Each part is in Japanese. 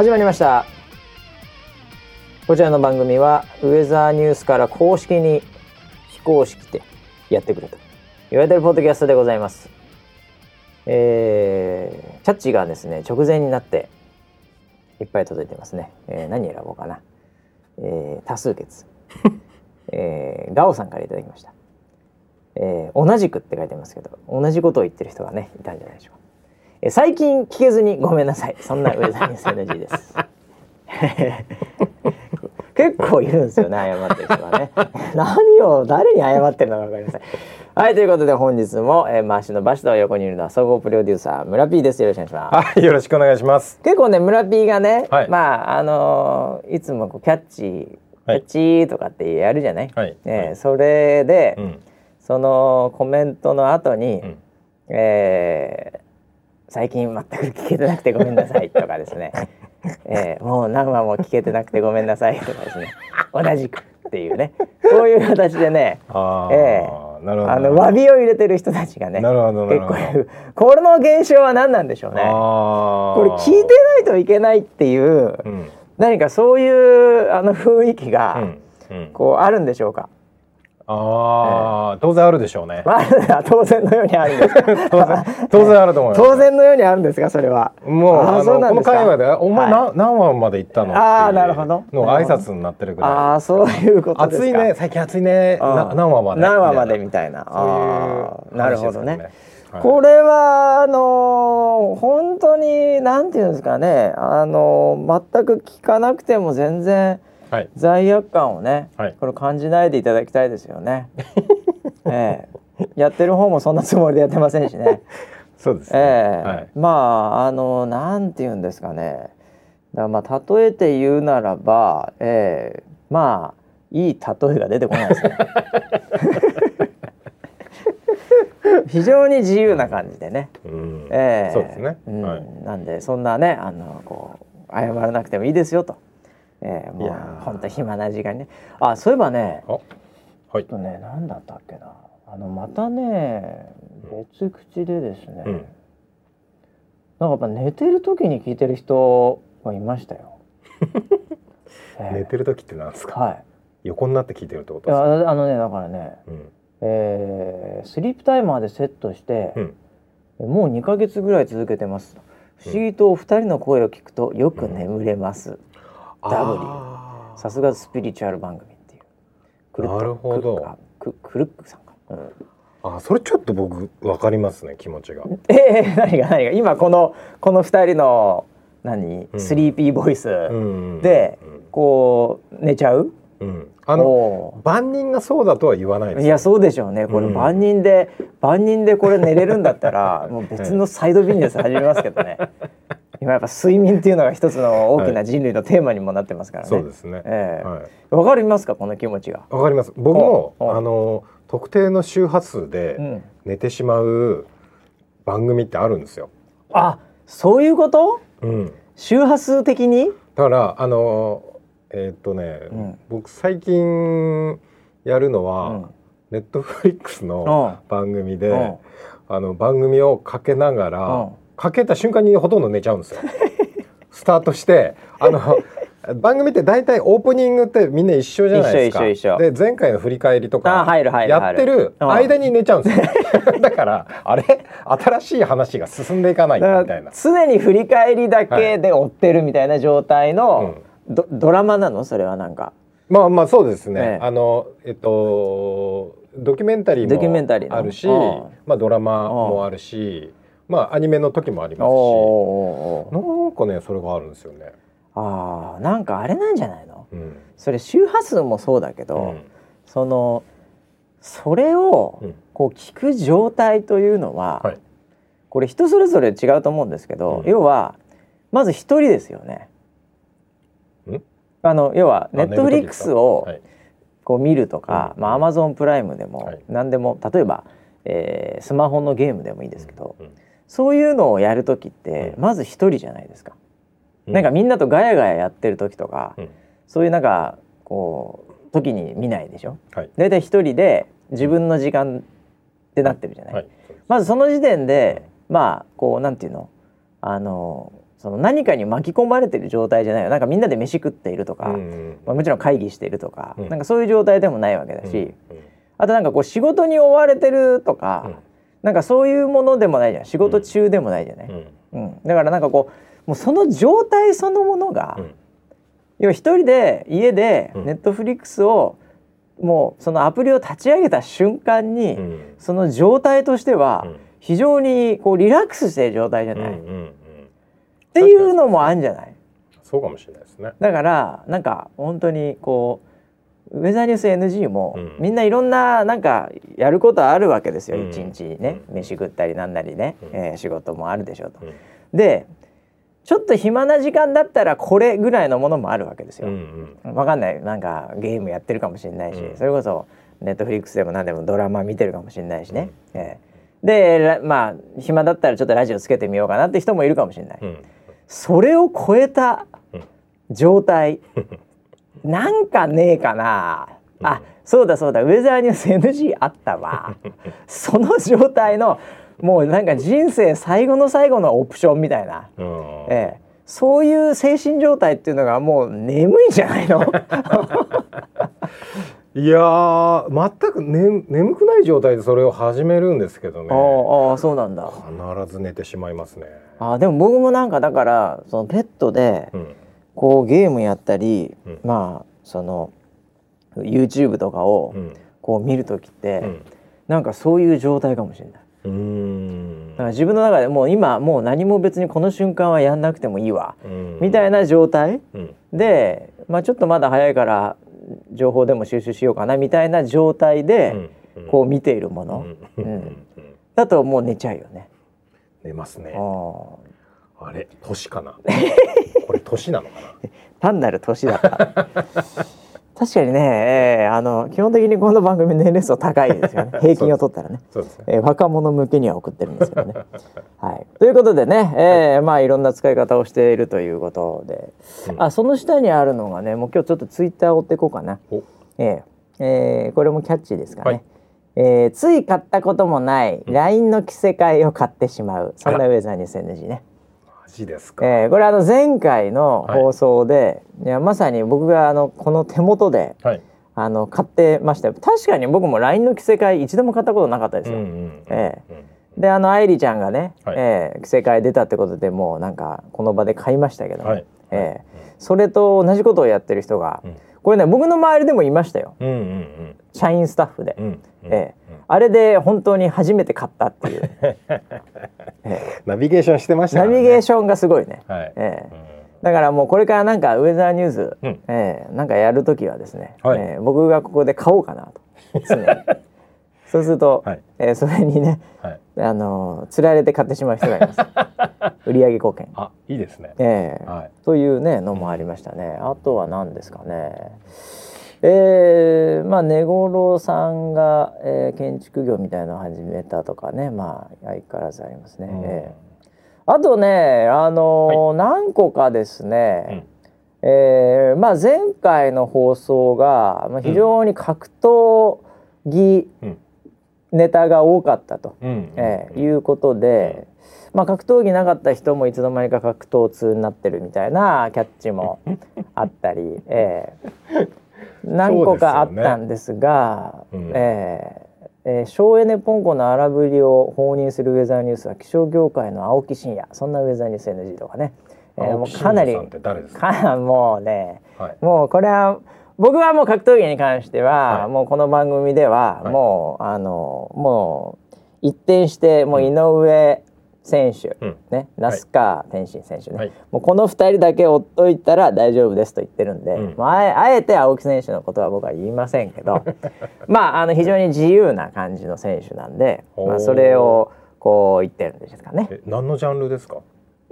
始まりました。こちらの番組はウェザーニュースから公式に非公式でやってくれと言われてるポッドキャストでございます。えー、チャッチがですね直前になっていっぱい届いてますね、えー、何選ぼうかな、えー、多数決、えー、ガオさんからいただきました。えー、同じくって書いてますけど同じことを言ってる人がねいたんじゃないでしょうか、えー、最近聞けずにごめんなさい。そんなウェザーニュース NG です。結構いるんですよね謝ってる人がね。何を誰に謝ってるのか分かりません。はいということで本日も、えー、回しのバシと横にいるのは総合プロデューサー村 P です。よろしくお願いします。はいよろしくお願いします。結構ね村 P がね、はい、まああのー、いつもこうキャッチキャッチとかってやるじゃない、はい、えー、それで、うん。そのコメントの後に、うん、えー、最近全く聞けてなくてごめんなさいとかですね、えー、もう何話も聞けてなくてごめんなさいとかですね。同じくっていうね。こういう形でね、えー、なるほどあの詫びを入れてる人たちがね。なるほど結構いるこれの現象は何なんでしょうね。これ聞いてないといけないっていう、うん、何かそういうあの雰囲気が、うんうん、こうあるんでしょうかああ、当然あるでしょうね。当然のようにあるんです 当然当然あると思います。当然のようにあるんですかそれは。もうあのこの会話でお前何何話まで行ったのああなるほど。の挨拶になってるぐらい。ああそういうこと暑いね最近暑いね何話まで？何話までみたいな。そういうなるほどね。これはあの本当になんていうんですかねあの全く聞かなくても全然。はい、罪悪感をね、はい、これ感じないでいただきたいですよね。ええ、やってる方もそんなつもりでやってませんしね。そうです、ね、ええはい、まああのなんて言うんですかね。だまあ例えて言うならば、ええ、まあいい例えが出てこないですね。非常に自由な感じでね。うん、ええ、そうですね。うん、はい、なんでそんなねあのこう謝らなくてもいいですよと。えー、もう本当暇な時間ねあそういえばねはい。とね何だったっけな。あのまたね別口でですね、うん、なんかやっぱ寝てる時に聞いてる人がいましたよ。えー、寝てる時ってなんですか、はい、横になって聞いてるってことですか？あのねだからね、うん、えー、スリープタイマーでセットして、うん、もう2か月ぐらい続けてます不思議とお二人の声を聞くとよく眠れます、W さすがスピリチュアル番組っていう。なるほど。ククルックさんか、うん、あそれちょっと僕わかりますね気持ちが。ええー、何が何が。今このこの二人の何、うん、スリーピーボイスで、こう寝ちゃう、うん、あの万人がそうだとは言わないいやそうでしょうね。これ万人で、うん、万人でこれ寝れるんだったらもう別のサイドビジネス始めますけどね今やっぱ睡眠っていうのが一つの大きな人類のテーマにもなってますからね。そうですね。ええー、はい。わかりますか？この気持ちが。わかります。僕もあの特定の周波数で寝てしまう番組ってあるんですよ。うん、あ、そういうこと？うん。周波数的に？だからあのえー、っとね、うん、僕最近やるのは、ネットフリックスの番組で、あの番組をかけながら。かけた瞬間にほとんど寝ちゃうんですよ。スタートしてあの 番組って大体オープニングってみんな一緒じゃないですか。で前回の振り返りとかやってる間に寝ちゃうんですよ。だからあれ？新しい話が進んでいかないみたいな。常に振り返りだけで追ってるみたいな状態の、ドドラマなの？それはなんか。まあまあそうですね。ねあのえっとドキュメンタリーもあるし、まあドラマもあるし。まあアニメの時もありますし。なんかねそれがあるんですよね。ああなんかあれなんじゃないの、うん、それ周波数もそうだけど、うん、そのそれをこう聞く状態というのは、はい、これ人それぞれ違うと思うんですけど、うん、要はまず一人ですよね。あの要はネットフリックスをこう見るとか、まあアマゾンプライムでも何でも、例えば、えー、スマホのゲームでもいいですけど、そういうのをやる時ってまず一人じゃないですか、うん、なんかみんなとガヤガヤやってる時とか、うん、そういうなんかこう時に見ないでしょ、はい、だいたい一人で自分の時間ってなってるじゃない、はい、まずその時点でまあこうなんていうの？あのその何かに巻き込まれてる状態じゃないよ。なんかみんなで飯食っているとか、うんうん、まあ、もちろん会議しているとか、うん、なんかそういう状態でもないわけだし、うん。うん、あとなんかこう仕事に追われてるとか、うん、なんかそういうものでもないじゃん。仕事中でもないじゃない、うん。だからなんかこうもうその状態そのものが、要は一人で家でネットフリックスを、もうそのアプリを立ち上げた瞬間に、その状態としては非常にこうリラックスしてる状態じゃない、っていうのもあるんじゃない。そうかもしれないですね。だからなんか本当にこうウェザーニュース NG も、うん、みんないろんななんかやることあるわけですよ、一、日ね、うん、飯食ったりなんなりね、うん、えー、仕事もあるでしょうと。でちょっと暇な時間だったらこれぐらいのものもあるわけですよ。うんうん、分かんない。なんかゲームやってるかもしれないし、それこそネットフリックスでも何でもドラマ見てるかもしれないしね。うん、えー、でまあ暇だったらちょっとラジオつけてみようかなって人もいるかもしれない。それを超えた状態、うん、なんかねえかな、うん、あそうだそうだ。ウェザーニュース NG あったわ。その状態のもうなんか人生最後の最後のオプションみたいな、うん、ええ、そういう精神状態っていうのがもう眠いんじゃないの？いや全く、ね、眠くない状態でそれを始めるんですけどね。ああそうなんだ。必ず寝てしまいますね。あでも僕もなんかだからそのペットでこうゲームやったり、うん、まあその YouTube とかをこう見る時って、うん、なんかそういう状態かもしれない。うん。だから自分の中でもう今もう何も別にこの瞬間はやんなくてもいいわ。みたいな状態、うん、で、まあ、ちょっとまだ早いから情報でも収集しようかなみたいな状態でこう見ているもの、うん。だともう寝ちゃうよね。寝ますね。あれ年かな 年なのかな？単なる年だった。確かにね、えー、あの基本的にこの番組年齢層高いですよね。平均を取ったらね。そうですね、えー、若者向けには送ってるんですけどね。はい、ということでね、えー、はい、まあいろんな使い方をしているということで、うん、あその下にあるのがねもう今日ちょっとツイッター追っていこうかな。えー、えー、これもキャッチーですかね。はい。えー、つい買ったこともない LINE の着せ替えを買ってしまう。そんなウェザーニュース NG ね。マジですか、えー、これあの前回の放送で、はい、いやまさに僕があのこの手元で、はい、あの買ってました。よ確かに僕も LINE の着せ替え一度も買ったことなかったですよ。うんうん、えー、であの愛梨ちゃんがね、はい、えー、着せ替え出たってことでもうなんかこの場で買いましたけど、はい、えー、それと同じことをやってる人が、うん。これね僕の周りでもいましたよ、うんうんうん、社員スタッフで、うんうん、ええ、あれで本当に初めて買ったっていう、ええ、ナビゲーションしてました、ね、ナビゲーションがすごいね、はい、ええ、うん、だからもうこれからなんかウェザーニュース、うん、ええ、なんかやる時はですね、はい、ええ、僕がここで買おうかなと。そうすると、はい、えー、それにね、はい、あの釣られて買ってしまう人がいます。売上貢献。あ、いいですね。えー、はい、というねのもありましたね。あとは何ですかね。えー、まあ根頃さんが、えー、建築業みたいなのを始めたとかね、まあ相変わらずありますね。うん、えー、あとね、あのーはい、何個かですね。うん、えー、まあ前回の放送が、まあ、非常に格闘技、うん。ネタが多かったと、うん。えー、いうことで、まあ、格闘技なかった人もいつの間にか格闘通になってるみたいなキャッチもあったり、えー、何個かあったんですが、すね。うん、えーえー、省エネポンコの荒ぶりを放任するウェザーニュースは気象業界の青木真也そんなウェザーニュース NG とかね、えー、もうかなりか？もうね、はい、もうこれは僕はもう格闘技に関しては、はい、もうこの番組では、もうあのもう一転してもう井上選手、うん、ね、那須川天心選手ね、はい、もうこの2人だけ追っといたら大丈夫ですと言ってるんで、うん、あえあえて青木選手のことは僕は言いませんけど まああの非常に自由な感じの選手なんで、まあ、それをこう言ってるんですかね。何のジャンルですか？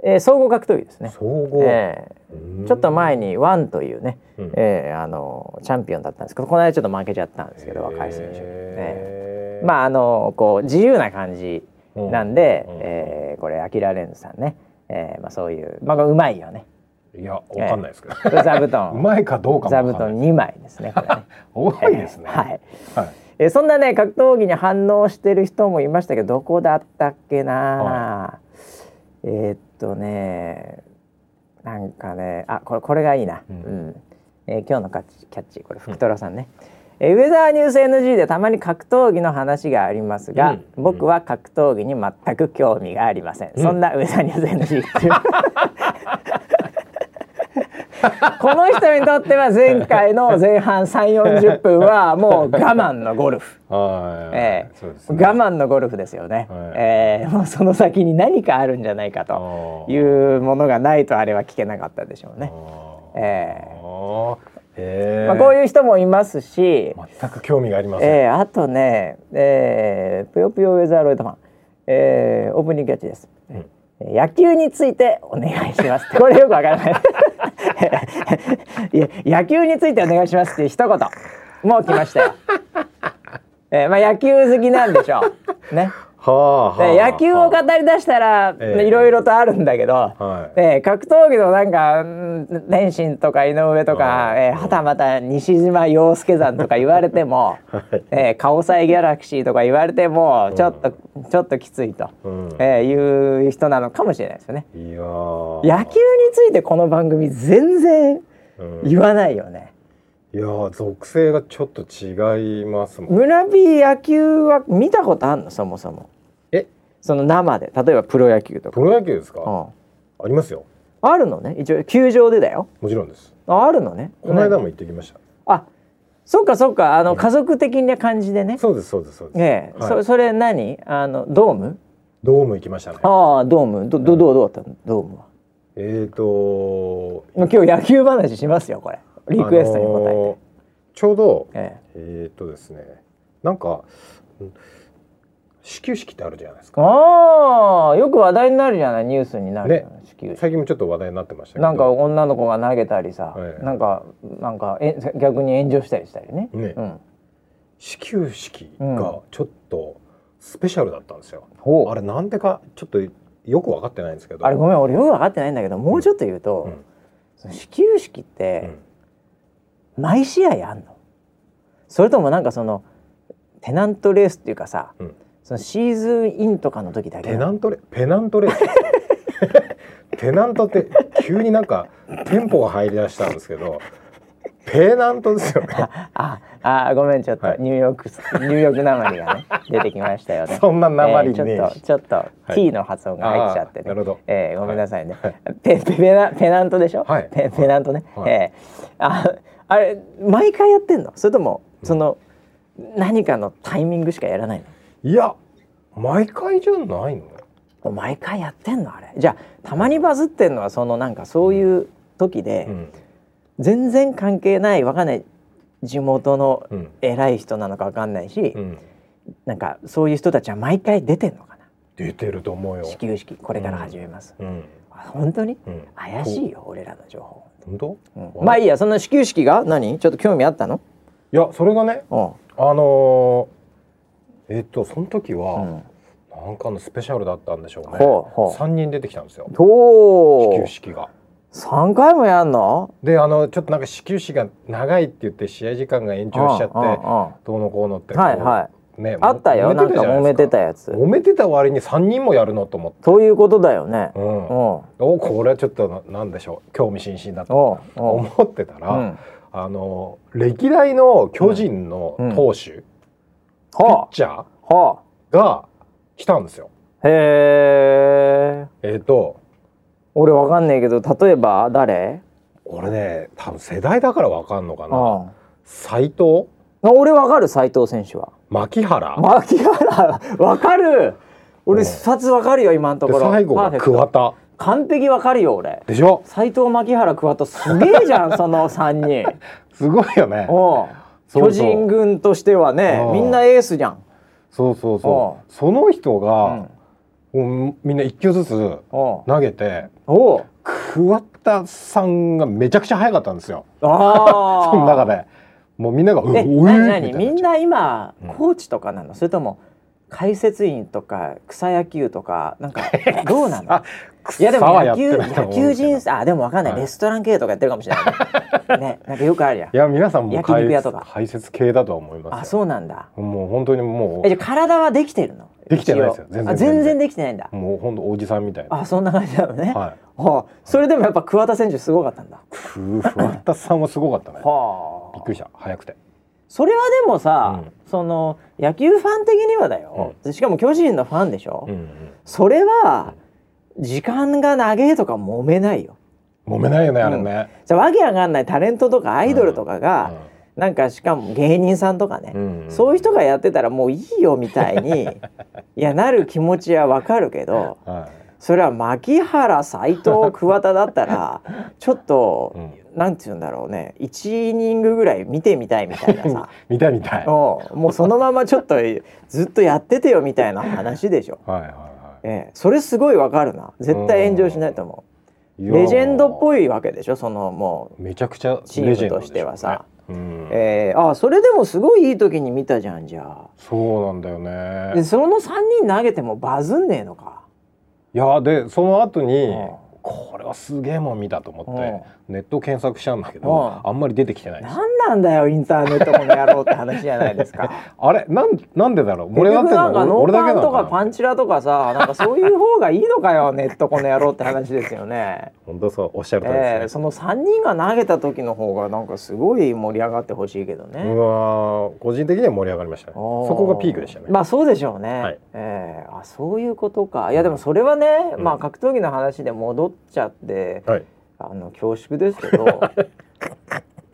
えー、総合格闘技ですね。総合、えー、ちょっと前にワンというね、うん、えー、あのチャンピオンだったんですけどこの間ちょっと負けちゃったんですけど若い選手、えー、まああのこう自由な感じなんで、うん、えー、これアキラレンズさんね、えーまあ、そういうまあうまいよね。いや、わかんないですけど。座布団。うまいかどうか座布団二枚ですね。これね。多いですね。はい。はい。えー、そんなね格闘技に反応してる人もいましたけどどこだったっけな、はい、えー、っとねなんかねあこれこれがいいな、うん、うん、えー、今日のキャッチキャッチこれ福虎さんね、うん、えー、ウェザーニュース NG でたまに格闘技の話がありますが、うん、僕は格闘技に全く興味がありません、そんなウェザーニュース NG っていう。この人にとっては前回の前半3 4 0分はもう我慢のゴルフ、えーね、我慢のゴルフですよね、はい、えー、もうその先に何かあるんじゃないかというものがないとあれは聞けなかったでしょうね。えー、まあ、こういう人もいますし。全く興味があります、えー、あとね、えー、ぷよぷよウェザーロイドマン、えー、オープニングキャッチです、うん、野球についてお願いします これよくわからない。いや野球についてお願いしますっていう一言もう来ましたよ。えー、まあ野球好きなんでしょう。ね。はあはあ、野球を語り出したら、いろいろとあるんだけど、はい、えー、格闘技のなんか天心とか井上とか、えー、はたまた西島洋介山とか言われても、はい、えー、カオサイギャラクシーとか言われてもちょっと、うん、ちょっときついと、うん、えー、いう人なのかもしれないですよね。野球についてこの番組全然言わないよね。いや属性がちょっと違いますもん。村 B 野球は見たことあるの？そもそも。えその生で例えばプロ野球とか。プロ野球ですか、うん、ありますよ。あるのね？一応球場でだよ。もちろんです。ああるのね？この間も行ってきました、あそっかそっか。あの、家族的な感じでね。そうですそうですそうです。ええ、はい、そそれ何？あのドーム？ドーム行きましたね。ああドーム。どどどうどうだったの？ドームは。えっ、ー、と今日野球話しますよこれ。リクエストに答えて、あのー、ちょうどええ。ー、っとですね。なんか始球式ってあるじゃないですか。ああよく話題になるじゃないニュースになる、ね、始球式。最近もちょっと話題になってましたけど。なんか女の子が投げたりさ、はい、なんかなんかえ逆に炎上したりしたりね。ね、うん、始球式がちょっとスペシャルだったんですよ、う。ん、あれなんでかちょっとよく分かってないんですけど。あれごめん俺よく分かってないんだけどもうちょっと言うと、うん、始球式って、毎試合あんの。それともなんかそのテナントレースっていうかさ、うん、そのシーズンインとかの時だけテナントレペナントレーステナントって急になんかテンポが入り出したんですけどペナントですよね。あ、あ、ごめん、ちょっと、ニューヨーク、ニューヨークなまりがね、出てきましたよね。そんななまり、ちょっと、ちょっと、T の発音が入っちゃってね。なるほど。えー、ごめんなさいね。ペ、ペナ、ペナントでしょ？はい。ペ、ペナントね。えー、あ、あれ毎回やってんの？それともその、何かのタイミングしかやらないの？いや毎回じゃないの？毎回やってんのあれ。じゃあたまにバズってんのはそのなんかそういう時で、うん、全然関係ないわかんない地元の偉い人なのかわかんないし、うん、なんかそういう人たちは毎回出てんのかな。出てると思うよ。始球式これから始めます、うん、本当に、怪しいよ俺らの情報。本当、うん、まあいいやその始球式が？何？ちょっと興味あったの？いやそれがね、うん、あのー、えっ、とその時は、うん、なんかのスペシャルだったんでしょうね。3人出てきたんですよ。始球式が。3回もやんの？であのちょっとなんか始球式が長いって言って試合時間が延長しちゃってどうのこうのってはいはい。ね、あったよ。なんか揉めてたやつ。揉めてた割に3人もやるのと思って。そういうことだよね、うん、おこれはちょっとなんでしょう。興味津々だと思ってたら、うん、あの歴代の巨人の投手、うん、ピッチャーが来たんですよ。へえ。えっ、ー、と俺わかんないけど例えば誰？俺ね多分世代だからわかんのかな。斎藤？俺わかる斎藤選手は。牧原？牧原？わかる。俺2つわかるよ今のところ。最後が桑田。完璧わかるよ俺。でしょ？斎藤牧原桑田すげえじゃんその3人。すごいよね巨人軍としてはねみんなエースじゃん。そうそうそう。その人が、うん、みんな1球ずつ投げて桑田さんがめちゃくちゃ速かったんですよ。あ その中で。もうみんなが「え何みんな今コーチとかなの、それとも解説員とか草野球とかなんか どうなの？いやでも野球野球人あでもわかんない、レストラン系とかやってるかもしれないね。なんかよくあるやん。いや皆さんも焼肉屋とか。解説系だと思いますあそうなんだ。もう本当にもう。えじゃ体はできてるの？できてないですよ。全然全然。できてないんだ。もう本当おじさんみたいな。あそんな感じなのね。はい。はあ、それでもやっぱ桑田選手すごかったんだ。桑田さんはすごかったね。はあ。びっくりした。早くてそれはでもさ、うん、その野球ファン的にはだよ、うん、しかも巨人のファンでしょ、うんうん、それは時間が長えとか揉めないよ。揉めないよねあれね、じゃわけわかんないタレントとかアイドルとかが、なんかしかも芸人さんとかね、うんうん、そういう人がやってたらもういいよみたいに いやなる気持ちはわかるけど、はい、それは牧原斎藤桑田だったら ちょっと、うん、なんて言うんだろうね。1イニングぐらい見てみたいみたいなさ。見たい見たい。もうそのままちょっとずっとやっててよみたいな話でしょ。はいはいはい。ええ、それすごいわかるな。絶対炎上しないと思う。レジェンドっぽいわけでしょそのもうめちゃくちゃチームとしてはさ。うん、えー、あそれでもすごいいい時に見たじゃんじゃあ。そうなんだよね。でその3人投げてもバズんねえのか。いやでその後に、うん。これはすげえもん見たと思ってネット検索しちゃうんだけどあんまり出てきてない何なんだよインターネットこの野郎って話じゃないですか。あれ？なんなんでだろう？盛り上がってなんかノーパンとかパンチラとかさ なんかそういう方がいいのかよネットこの野郎って話ですよね。本当そうおっしゃる通りですね、えー、その3人が投げた時の方がなんかすごい盛り上がってほしいけどね。うわ個人的には盛り上がりました、ね、そこがピークでしたね。まあそうでしょうね、はい、えー、あそういうことか。いやでもそれはね、うん、まあ格闘技の話で戻っちゃってはい、あの恐縮ですけど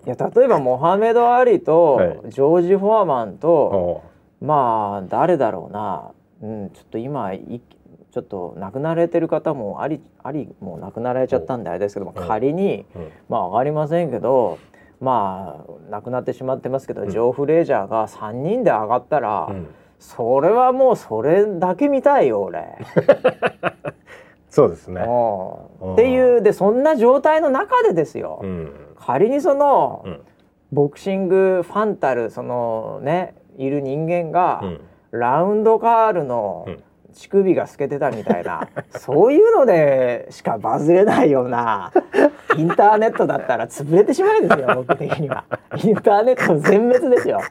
いや例えばモハメド・アリとジョージ・フォアマンと、まあ誰だろうな、うん、ちょっと今いちょっと亡くなられてる方もありありもう亡くなられちゃったんであれですけども仮に、うん、まあ上がりませんけどまあ亡くなってしまってますけど、うん、ジョー・フレージャーが3人で上がったら、うん、それはもうそれだけ見たいよ俺。そうですね。っていうでそんな状態の中でですよ、うん、仮にその、うん、ボクシングファンタルそのねいる人間が、うん、ラウンドカールの乳首が透けてたみたいな、そういうのでしかバズれないようなインターネットだったら潰れてしまうんですよ僕的には。インターネット全滅ですよ。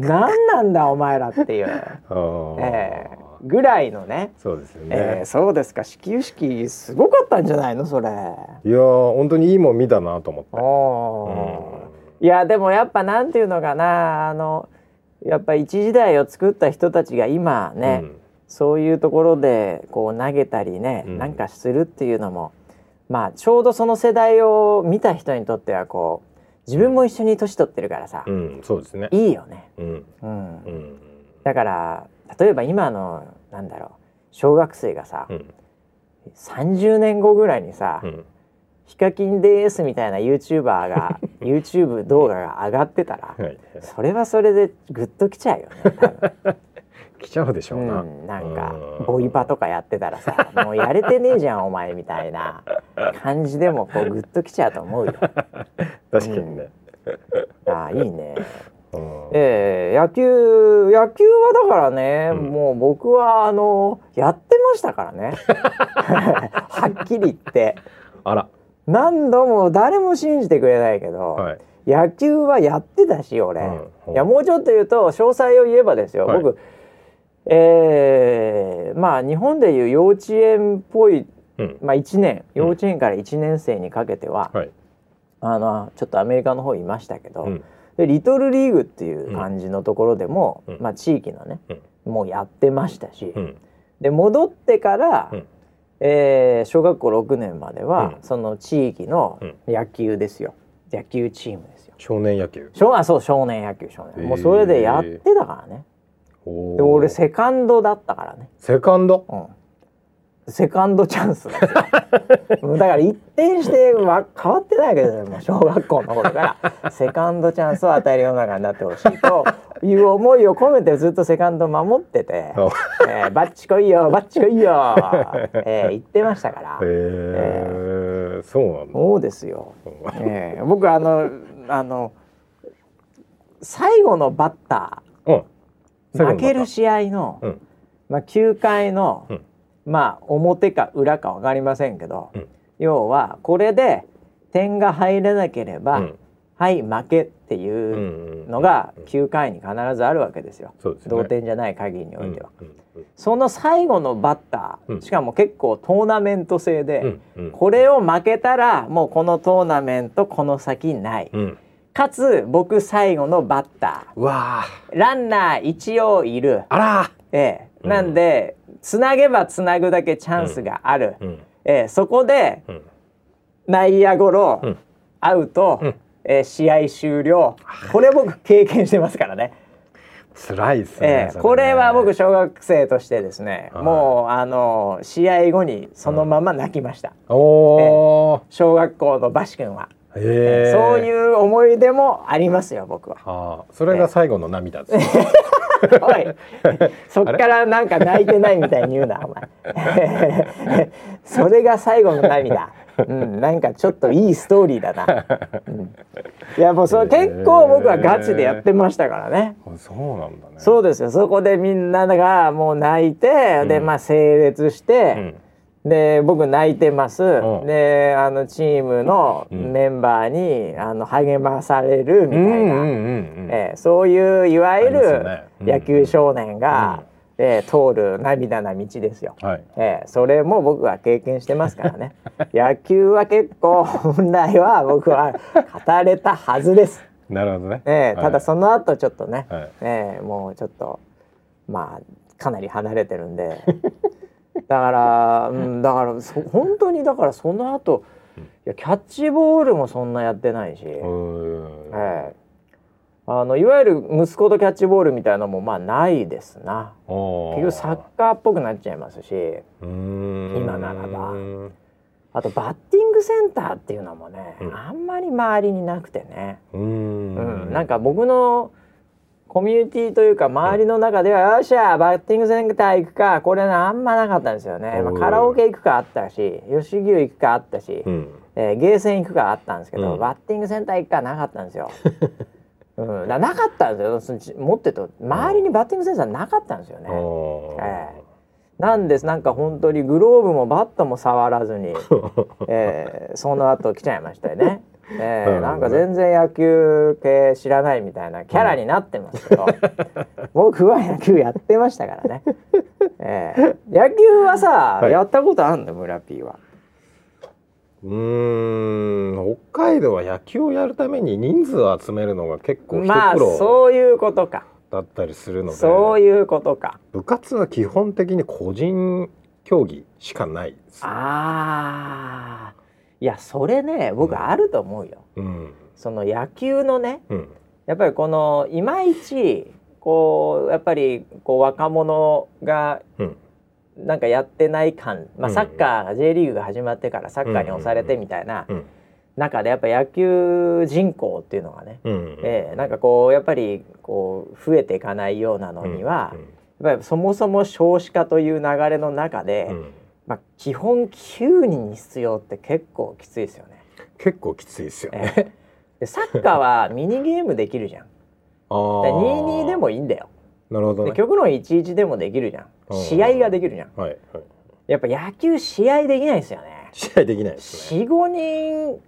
何なんだお前らっていう。えーぐらいのね。そうですよね、えー、そうですか。始球式すごかったんじゃないのそれ。いや本当にいいもん見たなと思って、うん、いやでもやっぱなんていうのかな。あのやっぱ一時代を作った人たちが今ね、うん、そういうところでこう投げたりね、うん、なんかするっていうのもまあちょうどその世代を見た人にとってはこう自分も一緒に年取ってるからさ、うん、そうですね。いいよね、うん。うん。だから例えば今のなんだろう小学生がさ、うん、30年後ぐらいにさ、うん、ヒカキンですみたいな YouTuber が YouTube 動画が上がってたら、はい、それはそれでグッときちゃうよね 来ちゃうでしょうな、うん、なんかボイパとかやってたらさもうやれてねえじゃんお前みたいな感じでもこうグッときちゃうと思うよ。確かにね、うん、ああいいねえー、野球野球はだからね、うん、もう僕はあのやってましたからね。はっきり言って。あら。何度も誰も信じてくれないけど、はい、野球はやってたし俺、うん、いやもうちょっと言うと詳細を言えばですよ、はい、僕えー、まあ日本でいう幼稚園っぽい、うん、まあ1年幼稚園から1年生にかけては、はい、あのちょっとアメリカの方いましたけど、でリトルリーグっていう感じのところでも、うん、まあ、地域のね、うん、もうやってましたし、うん、で戻ってから、うん、えー、小学校6年までは、その地域の野球ですよ。野球チームですよ。少年野球。少あそう少年野球少年。もうそれでやってたからね。で俺セカンドだったからね。セカンド、うんセカンドチャンス だから一転しては変わってないけど、ね、もう小学校の頃から。セカンドチャンスを与える世の中になってほしいという思いを込めてずっとセカンド守ってて「えー、バッチこいよバッチこいよ」えー、言ってましたから。えー、そうなんだ。そうですよ、えー、僕あのあの最後のバッター、うん、負ける試合の、うん、まあ、9回の、うんまあ表か裏か分かりませんけど、うん、要はこれで点が入らなければはい負けっていうのが9回に必ずあるわけですよ、うんうん、同点じゃない限りにおいては、うんうんうん、その最後のバッター、しかも結構トーナメント制で、うんうん、これを負けたらもうこのトーナメントこの先ない、うん、かつ僕最後のバッターわランナー一応いるあら、ええ、なんでつなげばつなぐだけチャンスがある、ええ、そこで、内野ゴロ、アウト、えー、試合終了。これ僕経験してますからね。辛いですね、えー、これは僕小学生としてですね、はい、もうあの試合後にそのまま泣きました、うん、おえー、小学校のバシ君は、えー、そういう思い出もありますよ僕は。あ。それが最後の涙です、ね、おい。そっからなんか泣いてないみたいに言うなお前。それが最後の涙。うん、なんかちょっといいストーリーだな、うん、いやもうそれ結構僕はガチでやってましたからね、えー、そうなんだね。そうですよ。そこでみんながもう泣いて、うん、でまあ整列して、うん、で僕泣いてます、であのチームのメンバーに、あの励まされるみたいな、えー、そういういわゆる野球少年が、えー、通る涙な道ですよ、はい、えー、それも僕は経験してますからね。野球は結構本来は僕は語れたはずです。なるほどね、えー、ただその後ちょっとね、はい、えー、もうちょっとまあかなり離れてるんで だから、うん、だからそ本当にだからその後いやキャッチボールもそんなやってないし、えー、あのいわゆる息子とキャッチボールみたいなのもまあないですな。結局サッカーっぽくなっちゃいますし。今ならば。あとバッティングセンターっていうのもね、うん、あんまり周りになくてね。うん。なんか僕のコミュニティというか周りの中では、よっしゃバッティングセンター行くかこれねあんまなかったんですよね、まあ、カラオケ行くかあったし吉牛行くかあったし、うん、えー、ゲーセン行くかあったんですけど、うん、バッティングセンター行くかなかったんですよ。うん、なかったんですよ。持ってと周りにバッティングセンサーなかったんですよね。えー、なんです。なんか本当にグローブもバットも触らずに、えー、その後来ちゃいましたよね。えー、なんか全然野球系知らないみたいなキャラになってますけど、僕は野球やってましたからね。えー、野球はさ、はい、やったことあんの？村 P は。うん北海道は野球をやるために人数を集めるのが結構まあそういうことか。だったりするのでそういうことか。部活は基本的に個人競技しかないです、ああいやそれね僕あると思うよ、うん、その野球のね、うん、やっぱりこのいまいちこうやっぱりこう若者が、うん。なんかやってない感、まあ、サッカー、うん、J リーグが始まってからサッカーに押されてみたいな中でやっぱ野球人口っていうのがね、うん、えー、なんかこうやっぱりこう増えていかないようなのには、やっぱりそもそも少子化という流れの中で、まあ、基本9人に必要って結構きついですよね。結構きついですよね。でサッカーはミニゲームできるじゃん。22でもいいんだよ。なるほど、ね、極論11でもできるじゃん。試合ができるじゃん、はいはい、やっぱ野球試合できないですよね。試合できないですね。45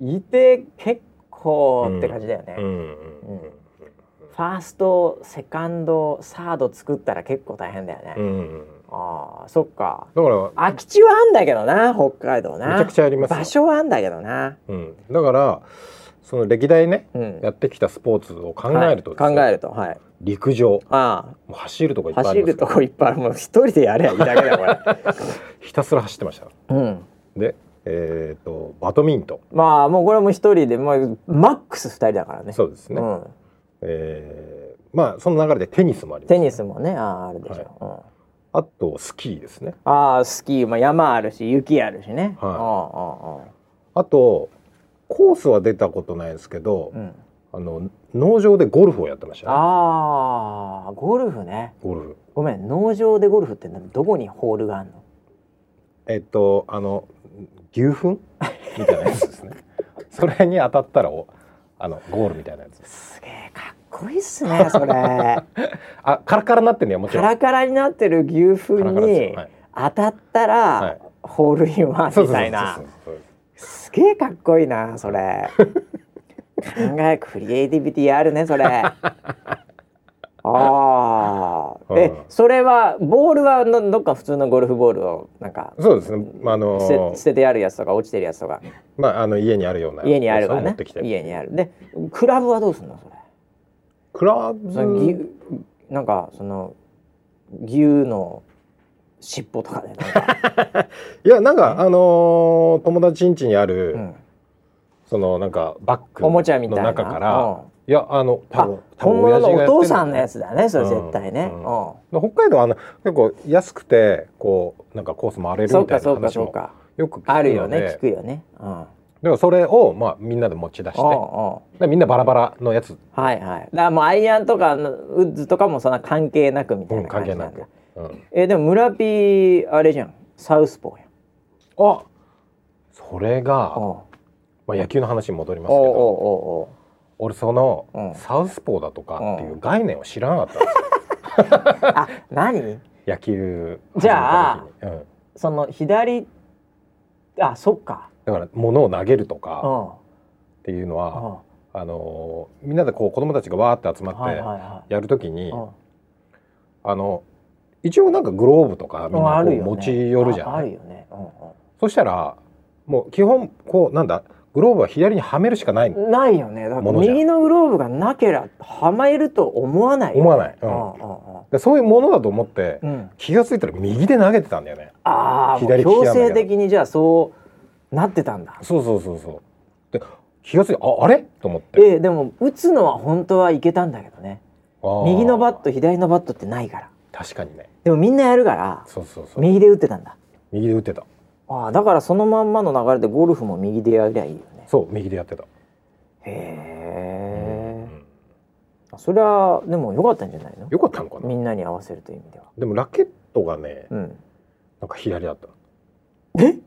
人いて結構って感じだよね、うんうんうん、ファーストセカンドサード作ったら結構大変だよね、うんうん、あそっか。だから空き地はあんだけどな北海道な。めちゃくちゃあります場所はあんだけどな、うん、だからその歴代ね、うん、やってきたスポーツを考えると、はい、考えるとはい。陸上。ああもう走るとこいっぱい走るとこいっぱいあるもう一人でやればいいだけだこれ。ひたすら走ってました、うん、でえっ、ー、とバドミント。ンまあもうこれも一人で、まあ、マックス二人だからね。そうですね、うん、えー、まあその流れでテニスもあります、ね、テニスもねああるでしょ。う、はい。うん、あとスキーですね。ああスキー、まあ、山あるし雪あるしね、はい、ああああとコースは出たことないですけど、うん、あの農場でゴルフをやってました、ね、ああゴルフね。ゴルフ。ごめん農場でゴルフってどこにホールがあるの？えっとあの牛糞？みたいなやつですね。それに当たったらおあのゴールみたいなやつすげえかっこいいっすねそれ。あカラカラになってんねもちろん。カラカラになってる牛糞に当たったら、はい、ホールインワンみたいな。すげえかっこいいなそれ。えクリエイティビティあるねそれ。ああ、え、それはボールはのどっか普通のゴルフボールをなんかそうですね、あのー、捨ててあるやつとか落ちてるやつとか。まああの家にあるような家にあるわね。家にある。でクラブはどうすんのそれクラブ。なんかその牛の尻尾とかで いやなんかあのー、友達ん家にある、うん、そのなんかバッグおもちゃみたいな。中から、いやあの多分本物のお父さんのやつだねそれ絶対ね、うん。うん、北海道はあの結構安くてこうなんかコース回れるみたいな話もよくあるよね聞くよね、うん、でもそれをまあみんなで持ち出して。でみんなバラバラのやつ。はいはい。だからもうアイアンとかウッズとかもそんな関係なくみたいな感じなんだ、うん、関係なく、うん、えでも村ピーあれじゃん。サウスポーやあそれがまあ野球の話に戻りますけどおおおお俺その、うん、サウスポーだとかっていう概念を知らなかったんですよ。あ何？野球じゃあ、うん、その左あそっかだから物を投げるとかっていうのは、うん、あのみんなでこう子供たちがわーって集まってやるときに、あの一応なんかグローブとかみんなこう持ち寄るじゃない、ね。うんうん、そしたらもう基本こうなんだグローブは左にはめるしかないないよね。だから右のグローブがなければはめると思わない、ね、思わない、うん、そういうものだと思って、うん、気が付いたら右で投げてたんだよね。ああ左強制的にじゃあそうなってたんだ。そうそうそうそう。で気が付いてああれ？と思って。えー、でも打つのは本当はいけたんだけどね。右のバット左のバットってないから。確かにね。でもみんなやるからそうそうそう。右で打ってたんだ。右で打ってた。ああだからそのまんまの流れでゴルフも右でやりゃいいよね。そう右でやってた。へえ、うん、それはでもよかったんじゃないの？よかったのかな？みんなに合わせるという意味では。でもラケットがね、うん、なんか左だったえ？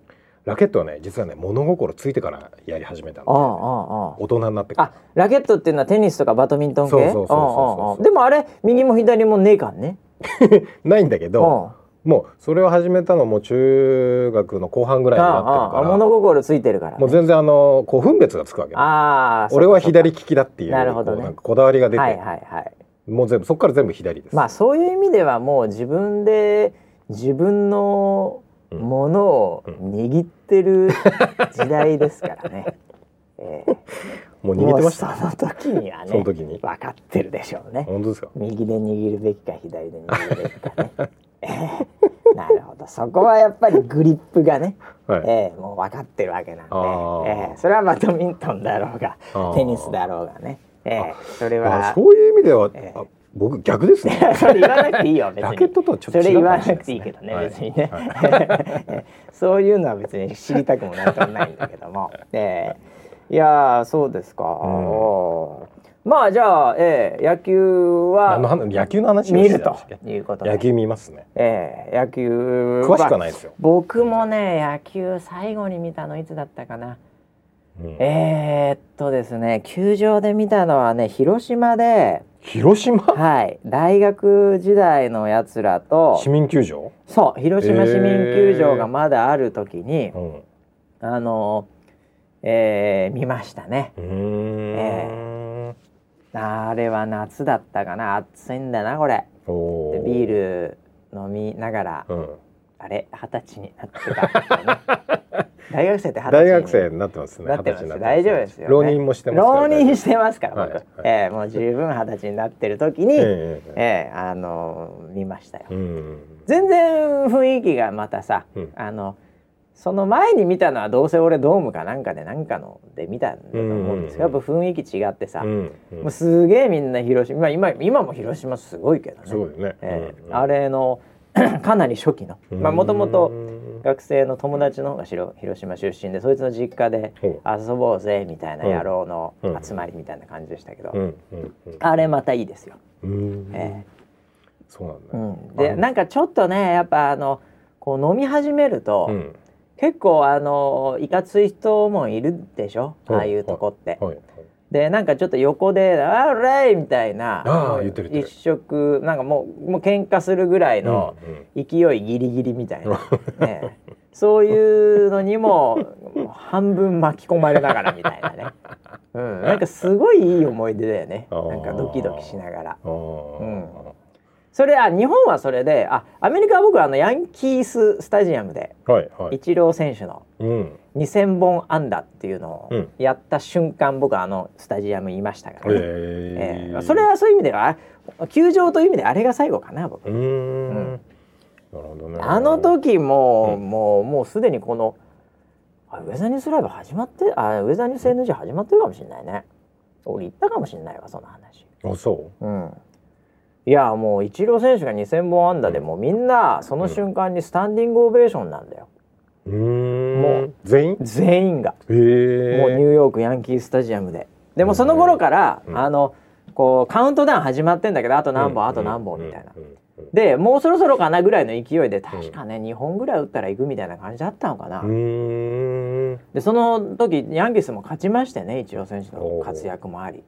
ラケットはね実はね物心ついてからやり始めたの、ね、ああああ大人になってあラケットっていうのはテニスとかバドミントン系？そうそうそうそうでもあれ右も左もねえかんね。ないんだけどもうそれを始めたのも中学の後半ぐらいになってるから。物心ついてるから、ね、もう全然あのこう分別がつくわけあ俺は左利きだっていうなるほど、ね、こだわりが出て、はいはいはい、もう全部そこから全部左です。まあそういう意味ではもう自分で自分のものを握ってる時代ですからね、えー、もう握ってました。その時にはねその時に。分かってるでしょうね。本当ですか？右で握るべきか左で握るべきかね。なるほど。そこはやっぱりグリップがね、はい、えー、もう分かってるわけなんで、えー、それはバドミントンだろうがテニスだろうがね、えー、それはそういう意味では、えー、僕逆ですね。それ言わなくていいよ別に。ラケットとはちょっとそれ言わなくていいけどね、はい、別にね、はい、そういうのは別に知りたくもなんともないんだけども、えー、いやそうですか、うん。まあじゃあ、えー、野球は野球の話見るということ野球見ますね。えー、野球詳しくはないですよ。僕もね野球最後に見たのいつだったかな。うん、えー、っとですね球場で見たのはね広島で広島？はい。大学時代のやつらと市民球場？そう。広島市民球場がまだある時に、えー、あの、えー、見ましたね。えー。あれは夏だったかな。暑いんだなこれ。でビール飲みながら、うん、あれ二十歳になってた、ね、大学生って二十歳大学生になってますね。なってます大丈夫ですよ、ね、浪人もしてます浪人してますから僕、はい、えー、もう十分二十歳になってる時に、えー、えー、あのー、見ましたよ、全然雰囲気がまたさ、うん、あのその前に見たのはどうせ俺ドームかなんかでなんかので見たんだと思うんですけど、やっぱ雰囲気違ってさ、うん。うん、もうすげえみんな広島今今も広島すごいけどね。そうね、えー、あれの かなり初期の。まあもともと学生の友達の方が広島出身でそいつの実家で遊ぼうぜみたいな野郎の集まりみたいな感じでしたけど、あれまたいいですよ。えー、そうなんだ、うん、でなんかちょっとねやっぱあのこう飲み始めると、うん。結構あのいかつい人もいるでしょ、ああいうとこって。はい。はい、でなんかちょっと横で「あれ!」みたいな一色なんかもうもう喧嘩するぐらいの勢いギリギリみたいな、ね、そういうのにも半分巻き込まれながらみたいなね。うん、なんかすごいいい思い出だよね。なんかドキドキしながら、うん、それは日本はそれであアメリカは僕はあのヤンキーススタジアムで、はいはい、イチロー選手の2,000本安打っていうのをやった瞬間、うん、僕はあのスタジアムにいましたから。ね、えー、それはそういう意味では球場という意味であれが最後かな僕。うん。なるほどね、あの時も、うん、もうもうすでにこのあウェザーニュースライブ始まってあウェザーニュース NG 始まってるかもしれないね。俺言ったかもしれないわその話。あそう。うんいやもうイチロー選手が2,000本安打でもみんなその瞬間にスタンディングオベーションなんだよ。うん、もう全員？全員が。もうニューヨークヤンキースタジアムで。でもその頃から、あのこうカウントダウン始まってんだけどあと何本、あと何本みたいな。でもうそろそろかなぐらいの勢いで確かね、うん、2本ぐらい打ったらいくみたいな感じだったのかな。でその時ヤンキースも勝ちましてねイチロー選手の活躍もあり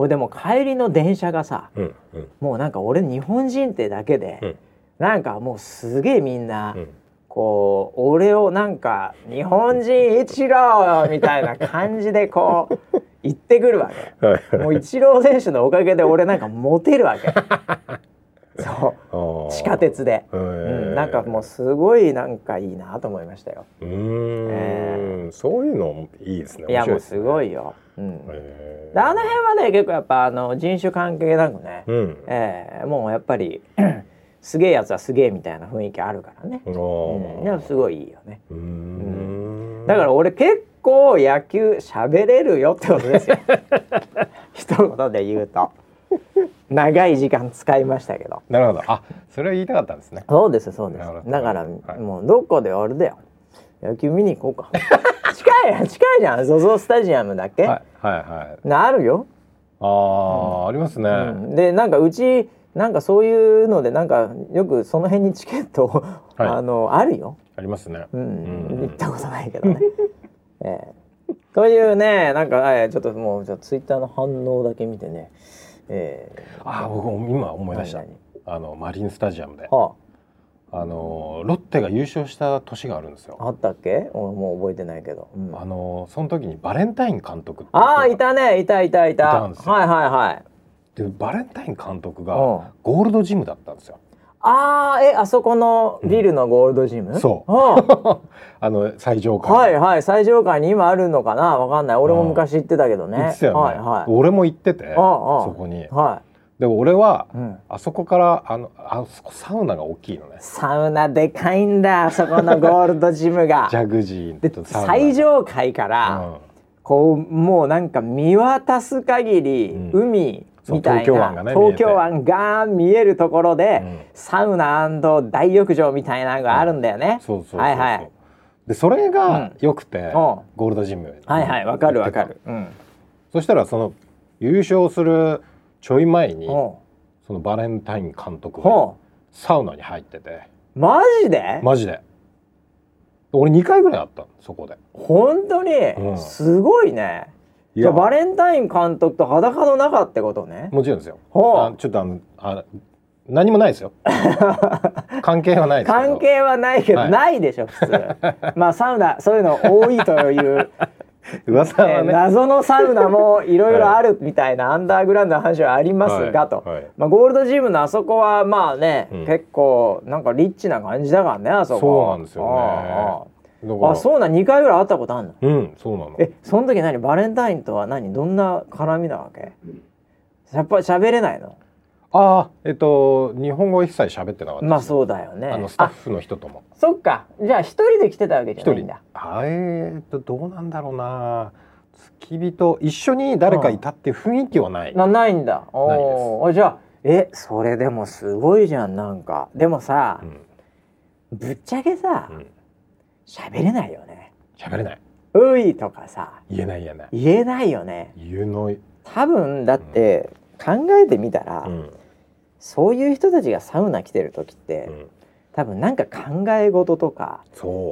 俺でも帰りの電車がさ、うんうん、もうなんか俺日本人ってだけで、うん、なんかもうすげえみんな、うん、こう俺をなんか日本人イチローみたいな感じでこう 言ってくるわけ。もうイチロー選手のおかげで俺なんかモテるわけ。そう。地下鉄で、うん、なんかもうすごいなんかいいなと思いましたよ。うん、えー、そういうのいいですね。いやもうすごいよ、うん、えー、あの辺はね結構やっぱあの人種関係なくね、うん、えー、もうやっぱり すげえやつはすげえみたいな雰囲気あるからね、うん、いやすごいいいよね。うん、だから俺結構野球喋れるよってことですよ。一言で言うと。長い時間使いましたけど。なるほど。あそれは言いたかったんですね。そうですそうです。だから、はい、もうどこであれだよ。野球見に行こうか。近い近いじゃん。ZOZO スタジアムだっけ、はい、はいはい。なるよ。ああ、うん、ありますね、うん、でなんかうちなんかそういうのでなんかよくその辺にチケット、はい、あのあるよ。ありますね。うん、うん、行ったことないけどね。ええ。ー、というねなんか、えー、ちょっともうじゃツイッターの反応だけ見てねえー、あ僕今思い出した。あのマリンスタジアムで、はあ、あのロッテが優勝した年があるんですよ。あったっけ？もう覚えてないけど、うん、あのその時にバレンタイン監督ああいたね。いたいたいた。はいはいはい。でバレンタイン監督がゴールドジムだったんですよ。ああえあそこのビルのゴールドジム、うん、そう。あ の最上階。はいはい最上階に今あるのかな？わかんない。俺も昔行ってたけどね。行ってたよね、はいはい、俺も行っててそこに、はい、で俺は、うん、あそこからあのあそこサウナが大きいのね。サウナでかいんだそこのゴールドジムが。ジャグジーと最上階から、うん、こうもうなんか見渡す限り、海みたいな東京湾がね東京湾が見えるところで、うん、サウナ大浴場みたいなのがあるんだよね、うん、そうそうはいはい。でそれが良くて、うん、ゴールドジムはいはいわかるわかる、うん、そしたらその優勝するちょい前にそのバレンタイン監督がサウナに入ってて。マジで？マジで。俺2回ぐらいあったそこで。本当に、うん、すごいねじゃバレンタイン監督と裸の中ってことね。もちろんですよ。あちょっとあのあ何もないですよ。関係はないです関係はないけど、はい、ないでしょ普通。まあサウナそういうの多いという 噂はね、えー、謎のサウナもいろいろあるみたいなアンダーグラウンドの話はありますが、はい、と、はい、まあ、ゴールドジムのあそこはまあね、うん、結構なんかリッチな感じだからねあそこそうなんですよねあそうな2回ぐらい会ったことあるの？うんそうなの。えその時何バレンタインとは何どんな絡みなわけ？やっぱり喋れないの？ああえっと日本語一切喋ってなかった。まあそうだよね。あのスタッフの人とも。そっか。じゃあ一人で来てたわけじゃないんだ。あえー、っとどうなんだろうな。付き人一緒に誰かいたって雰囲気はない、なないんだ。おおじゃあえそれでもすごいじゃんなんか。でもさ、うん、ぶっちゃけさ、うん喋れないよね喋れない。ういとかさ言えない言えない。言えないよね。言えない。多分だって考えてみたら、うん、そういう人たちがサウナ来てる時って、うん、多分なんか考え事とか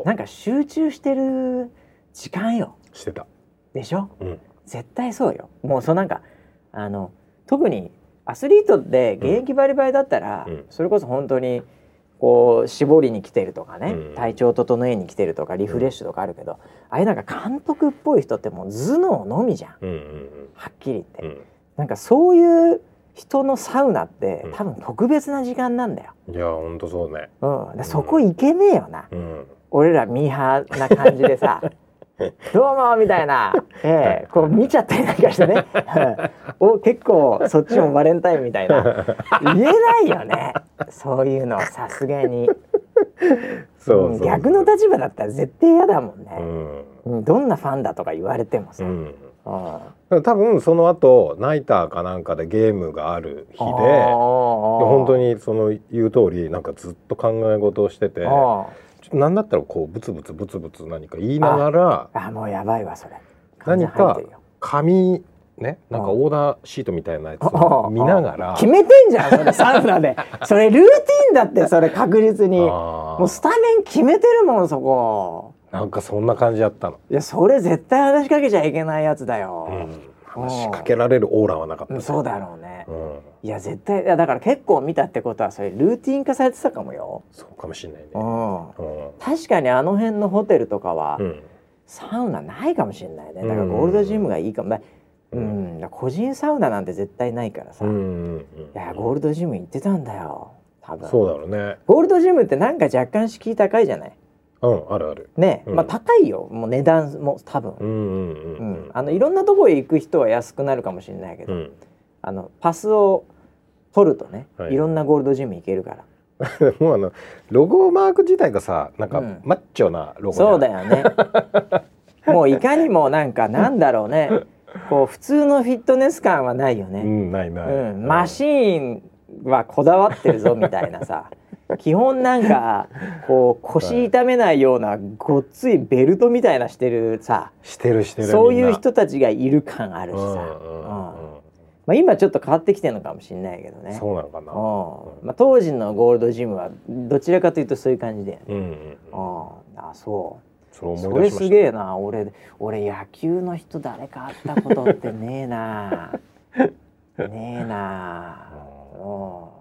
なんか集中してる時間よ。してた。でしょ、うん、絶対そうよ。もうそうなんかあの特にアスリートで現役バリバリだったら、それこそ本当にこう絞りに来てるとかね、うん、体調整えに来てるとかリフレッシュとかあるけど、うん、ああいうなんか監督っぽい人ってもう頭脳のみじゃん、うんうんうん、はっきり言って、うん、なんかそういう人のサウナって、多分特別な時間なんだよ。いや本当そうね。うん、そこ行けねえよな。俺らミーハーな感じでさ どうもみたいな、えー、こう見ちゃったりなんかしてね。お結構そっちもバレンタインみたいな。言えないよね。そういうのさすがに。そう逆の立場だったら絶対嫌だもんね、うん、どんなファンだとか言われてもさ、うん。多分その後ナイターかなんかでゲームがある日で本当にその言う通りなんかずっと考え事をしてて何だったらこうブツブツブツブツ何か言いながらあもうやばいわそれ。何か紙ねなんかオーダーシートみたいなやつを見ながら。決めてんじゃんそれサウナで。それルーティンだってそれ確実に。もうスタメン決めてるもんそこ。なんかそんな感じやったの。いやそれ絶対話しかけちゃいけないやつだよ、うん話しかけられるオーラはなかった、ね、そうだろうね、うん、いや絶対だから結構見たってことはそれルーティン化されてたかもよ。そうかもしれないね、うん、確かにあの辺のホテルとかは、サウナないかもしれないね。だからゴールドジムがいいかも、うん、個人サウナなんて絶対ないからさ、いやゴールドジム行ってたんだよ多分。そうだろうね。ゴールドジムってなんか若干敷居高いじゃない？うんあるある。ね、うん、まあ高いよもう値段も多分。うんあのいろんなところへ行く人は安くなるかもしれないけど、うん、あのパスを取るとね、はい、いろんなゴールドジム行けるから。もうあのロゴマーク自体がさなんかマッチョなロゴ、うん、そうだよね。もういかにもなんかなんだろうね。こう普通のフィットネス感はないよね、うん、ないない、うん、マシーンはこだわってるぞみたいなさ基本なんか こう腰痛めないようなごっついベルトみたいなしてるさ。してるしてるそういう人たちがいる感あるしさ、まあ、今ちょっと変わってきてるのかもしれないけどね。そうなのかな、まあ、当時のゴールドジムはどちらかというとそういう感じだよね、うんうん、あそう。そそれすげえな。俺俺野球の人誰か会ったことってねえな。ねえな。うん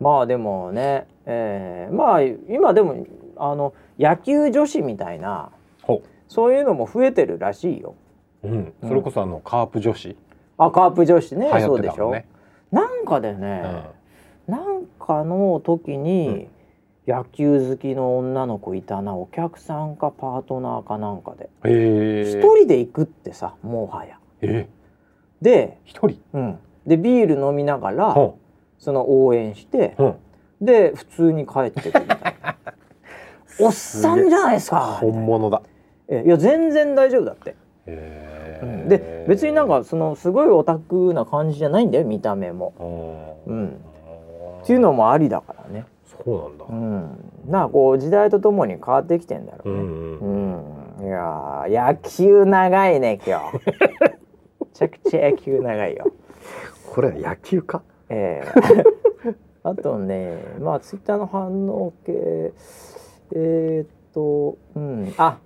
まあでもね、えー、まあ今でもあの野球女子みたいなそういうのも増えてるらしいよ。うん、それこそあの、カープ女子。あカープ女子ね、ね、そうでしょ。なんかでね、うん、なんかの時に、野球好きの女の子いたなお客さんかパートナーかなんかで。一人で行くってさもはや。で一人、うん、でビール飲みながら、その応援して、うん、で普通に帰ってくるみたいな。おっさんじゃないですか本物だ。えいや全然大丈夫だって。へえ、うん、で別になんかそのすごいオタクな感じじゃないんだよ見た目も。うん。っていうのもありだからね。そうなんだ。うん。なこう時代とともに変わってきてんだろうね。うん、うん、いや野球長いね今日。めちゃくちゃ野球長いよ。これ野球か？えー、あとねまあツイッターの反応系えー、っとうん。あ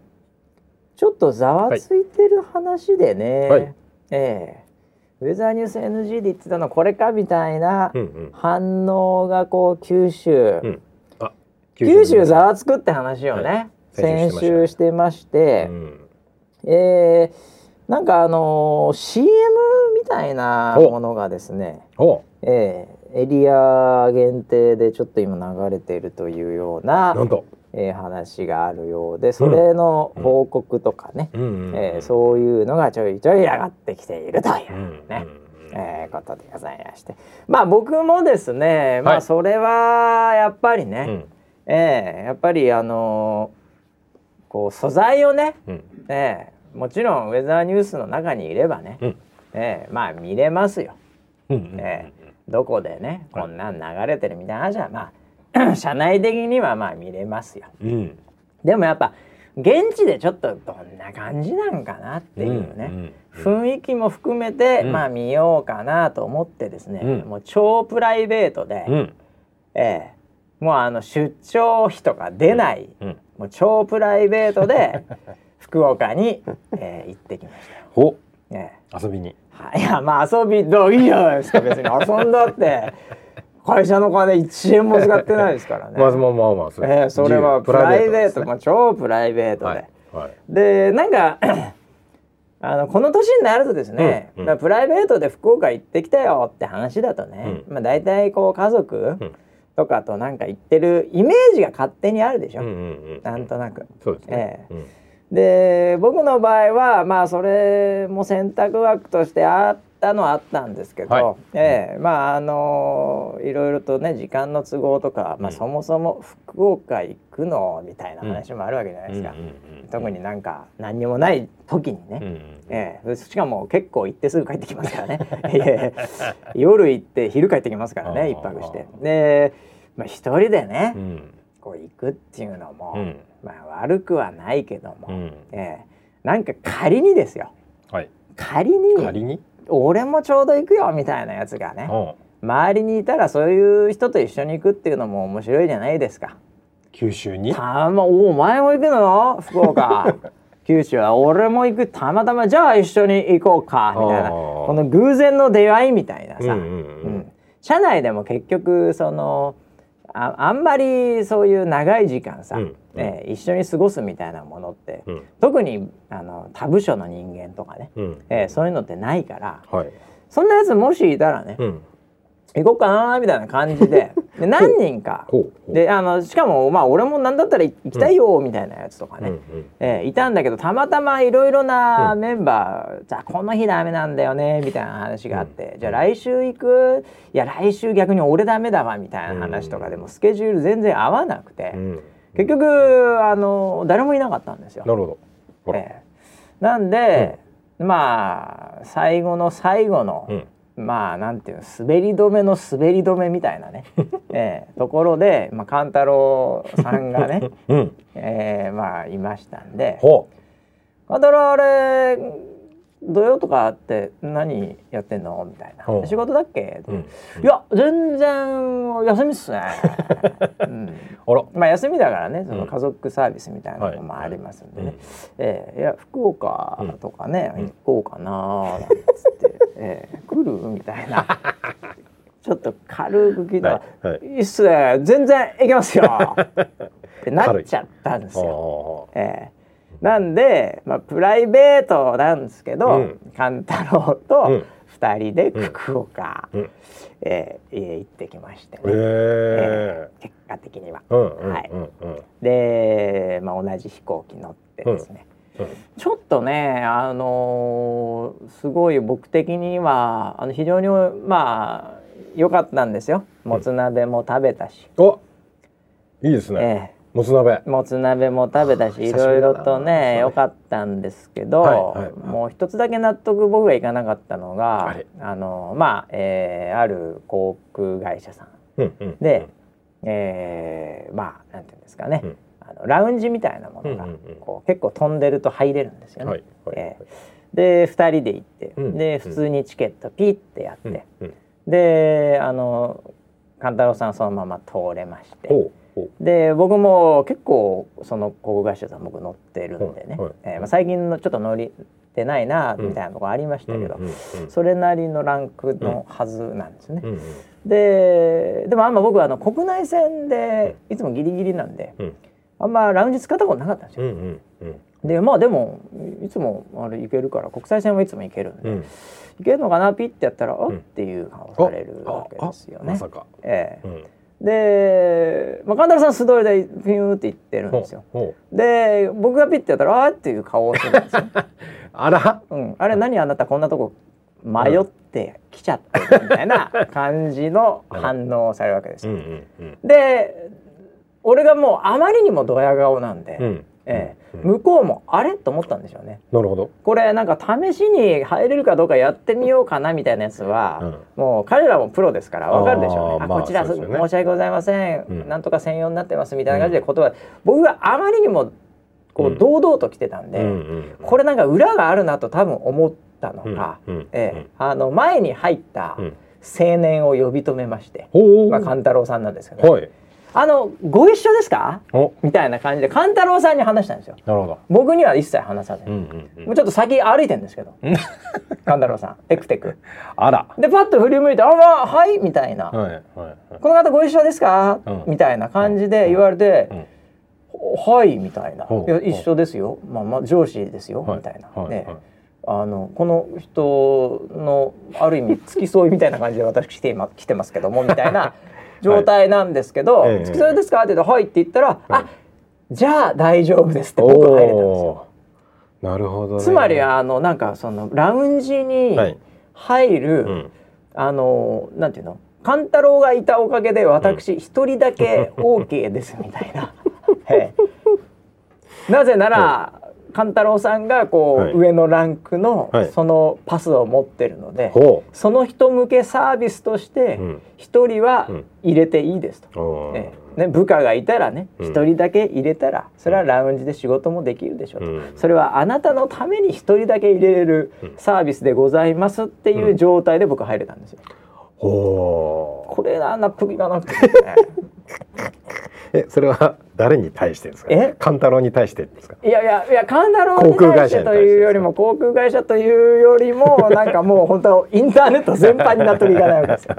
ちょっとざわついてる話でね、はい、えー、ウェザーニュース NG で言ってたのこれかみたいな反応がこう九州、うん、九州ざわつくって話をね、はい、先週してまして、うん、えー、なんかあのー、CM みたいなものがですねえー、エリア限定でちょっと今流れているというようなえー、話があるようでそれの報告とかね、えそういうのがちょいちょい上がってきているというね、うん、えー、ことでございまして。まあ僕もですね、まあそれはやっぱりね、うん、えー、やっぱりあのー、こう素材をね、うん、えー、もちろんウェザーニュースの中にいればね、うん、えー、まあ見れますよ。うん、えーどこでねこんなん流れてるみたいな話はまあ 社内的にはまあ見れますよ。うん、でもやっぱ現地でちょっとどんな感じなんかなっていうね、うん、雰囲気も含めて、まあ見ようかなと思ってですね、もう超プライベートで、ええもうあの出張費とか出ない、もう超プライベートで福岡に、えー、行ってきましたよ。お、ええ、遊びに。いやまあ遊びどういいじゃないですか別に遊んだって。会社の金1円も使ってないですからね。まあまあまあまあそれ,、えー、それはプライベート、ね、まあ、超プライベートで、はいはい、でなんか あのこの年になるとですね、うんうん、まあ、プライベートで福岡行ってきたよって話だとね、うん、まあ、大体こう家族とかとなんか行ってるイメージが勝手にあるでしょ、うんうんうん、なんとなく。そうですね、えー、うんで僕の場合はまあそれも選択枠としてあったのはあったんですけど、はい、えー、まああのいろいろとね時間の都合とか、まあ、そもそも福岡行くのみたいな話もあるわけじゃないですか、特になんか何にもない時にね、うん。うん、えー、しかも結構行ってすぐ帰ってきますからね。夜行って昼帰ってきますからね一泊して。で、まあ、一人でね、うん、こう行くっていうのも、うんまあ悪くはないけども、うん、えー、なんか仮にですよ、はい、仮に仮に？俺もちょうど行くよみたいなやつがね周りにいたらそういう人と一緒に行くっていうのも面白いじゃないですか。九州に？たまお前も行くの？福岡。九州は俺も行くたまたまじゃあ一緒に行こうか。みたいな。この偶然の出会いみたいなさ、うん、うん、社内でも結局そのああんまりそういう長い時間さ、うんえー、一緒に過ごすみたいなものって、うん、特にあの他部署の人間とかね、うん、えー、そういうのってないから、はい、そんなやつもしいたらね、うん、行こうかなみたいな感じで。で何人か。であのしかもまあ俺も何だったら行きたいよみたいなやつとかね、うん、えー、いたんだけどたまたまいろいろなメンバー、じゃあこの日ダメなんだよねみたいな話があって、じゃあ来週行く？いや来週逆に俺ダメだわみたいな話とかでもスケジュール全然合わなくて。結局あの誰もいなかったんですよ。なるほど。えー、なんで、うん、まあ最後の最後の、うん、まあなんていうの滑り止めの滑り止めみたいなね、えー、ところで、まあ、勘太郎さんがね、うん、えー、まあいましたんで「勘太郎あれ土曜とかって何やってんの？みたいな。仕事だっけ、うん、いや全然休みっすね、うん、まあ休みだからねその家族サービスみたいなのもありますんでね、はい、えー、いや福岡とかね、うん、行こうかななんつって、えー、来る？みたいな。ちょっと軽く聞いたら「はい、い。いっすね全然行けますよ」ってなっちゃったんですよ。えー。なんで、まあ、プライベートなんですけど、うん、勘太郎と2人で福岡、うん、えー、行ってきましてね、えー、えー、結果的には。はい、で、まあ、同じ飛行機乗ってですね、うん、ちょっとね、あのー、すごい僕的にはあの非常にまあ良かったんですよ。もつ鍋も食べたし。おいいですね。えーもつ鍋。もつ鍋も食べたしいろいろとね良かったんですけど、はいはい、もう一つだけ納得僕がいかなかったのがあのまあ、えー、ある航空会社さん、うんうん、で、えー、まあなんていうんですかね、うん、あのラウンジみたいなものが、こう結構飛んでると入れるんですよね。えー、で2人で行って、うん、で普通にチケットピッてやって、うん、であの勘太郎さんそのまま通れまして。で僕も結構その航空会社さん僕乗ってるんでね、はい、えー、まあ、最近のちょっと乗りてないなみたいなとこありましたけど、それなりのランクのはずなんですね。ででもあんま僕はあの国内線でいつもギリギリなんで、あんまラウンジ使ったことなかったんですよ。でまあでもいつもあれ行けるから国際線はいつも行けるんで、うん、行けるのかなピッてやったら、うん、っていう顔されるわけですよね。まさか。ええで、まあ、神田さん素通りでピューって言ってるんですよ。で僕がピッてやったら「あ」っていう顔をするんですよ。あら、うん、あれ何あなたこんなとこ迷ってきちゃってるみたいな感じの反応をされるわけですよ。で俺がもうあまりにもドヤ顔なんで、うん、ええ、向こうもあれ？と思ったんでしょうね。なるほど。これなんか試しに入れるかどうかやってみようかなみたいなやつは、うん、もう彼らもプロですからわかるでしょうね。あ、まあ、こちら、ね、申し訳ございません、うん、なんとか専用になってますみたいな感じで言葉、うん、僕があまりにもこう堂々と来てたんで、これなんか裏があるなと多分思ったのか、ええ、あの前に入った青年を呼び止めまして、まあ勘太郎さんなんですけど、ね。はいあのご一緒ですか？みたいな感じで勘太郎さんに話したんですよ。なるほど。僕には一切話さずに、うんうんうん、もうちょっと先歩いてんですけど。神太郎さんエクテク。あら。でパッと振り向いて「あまあはい」みたいな、はいはいはい「この方ご一緒ですか？うん」みたいな感じで言われて「はい」みたいな「いや一緒ですよ、まあ、まあ上司ですよ」みたいな、ね、あのこの人のある意味付き添いみたいな感じで私来て来てますけどもみたいな状態なんですけど「付き添いですか?」って言うと「はい」って言ったら「あじゃあ大丈夫です」って僕入れたんですよ。なるほど、ね、つまりあのなんかそのラウンジに入る、はいうん、あのなんていうの？勘太郎がいたおかげで私一、人だけ OK ですみたいな。なぜなら、勘太郎さんがこう、はい、上のランクのそのパスを持ってるので、はい、その人向けサービスとして一人は入れていいですと、うん、ね、部下がいたらね一、人だけ入れたらそれはラウンジで仕事もできるでしょうと、うん、それはあなたのために一人だけ入れれるサービスでございますっていう状態で僕入れたんですよ。これは納得いかなくて、ね、えそれは誰に対してですか？え？勘太郎に対してですか？いやいやいや勘太郎に対してというよりも航空会社というよりも なんかもう本当インターネット全般に納得いかないわけですよ。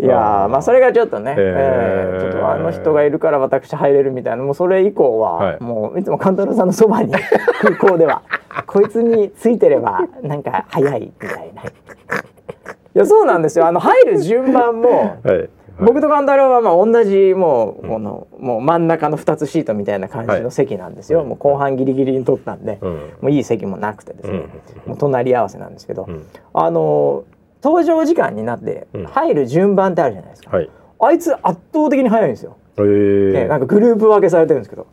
いやまあそれがちょっとね、えー、ちょっとあの人がいるから私入れるみたいなもうそれ以降は、はい、もういつも勘太郎さんのそばに 空港では。こいつについてればなんか早いみたいな。いやそうなんですよ。あの入る順番も、はい。僕と勘太郎はまあ同じもうこの、もう真ん中の2つシートみたいな感じの席なんですよ、はい、もう後半ギリギリに取ったんで、うん、もういい席もなくてですね、うん、もう隣り合わせなんですけど、うん、あの登場時間になって入る順番ってあるじゃないですか、はい、あいつ圧倒的に早いんですよ、えー、なんかグループ分けされてるんですけど、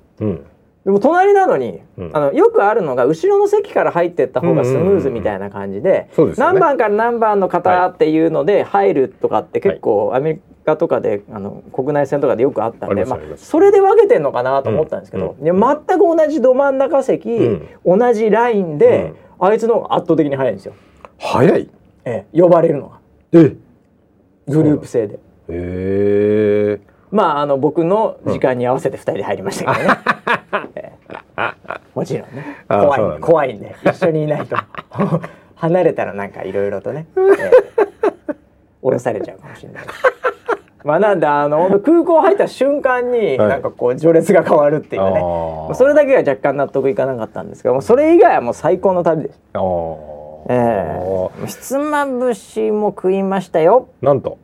でも隣なのに、うん、あのよくあるのが後ろの席から入ってった方がスムーズみたいな感じで何番から何番の方っていうので入るとかって結構アメリカとかであの国内線とかでよくあったんでまあ、それで分けてんのかなと思ったんですけど、うん、全く同じど真ん中席、うん、同じラインで、あいつの方が圧倒的に早いんですよ。早い？ええ、呼ばれるのが。え？グループ制で。へえ。まああの僕の時間に合わせて2人で入りましたけどね。もちろんね。怖い怖いんで一緒にいないと。離れたらなんかいろいろとね、えー、降ろされちゃうかもしれない。まあなんであの空港入った瞬間になんかこう序列が変わるっていうね、はい、それだけが若干納得いかなかったんですけどもそれ以外はもう最高の旅です。えー、ひつまぶしも食いましたよ。なんと？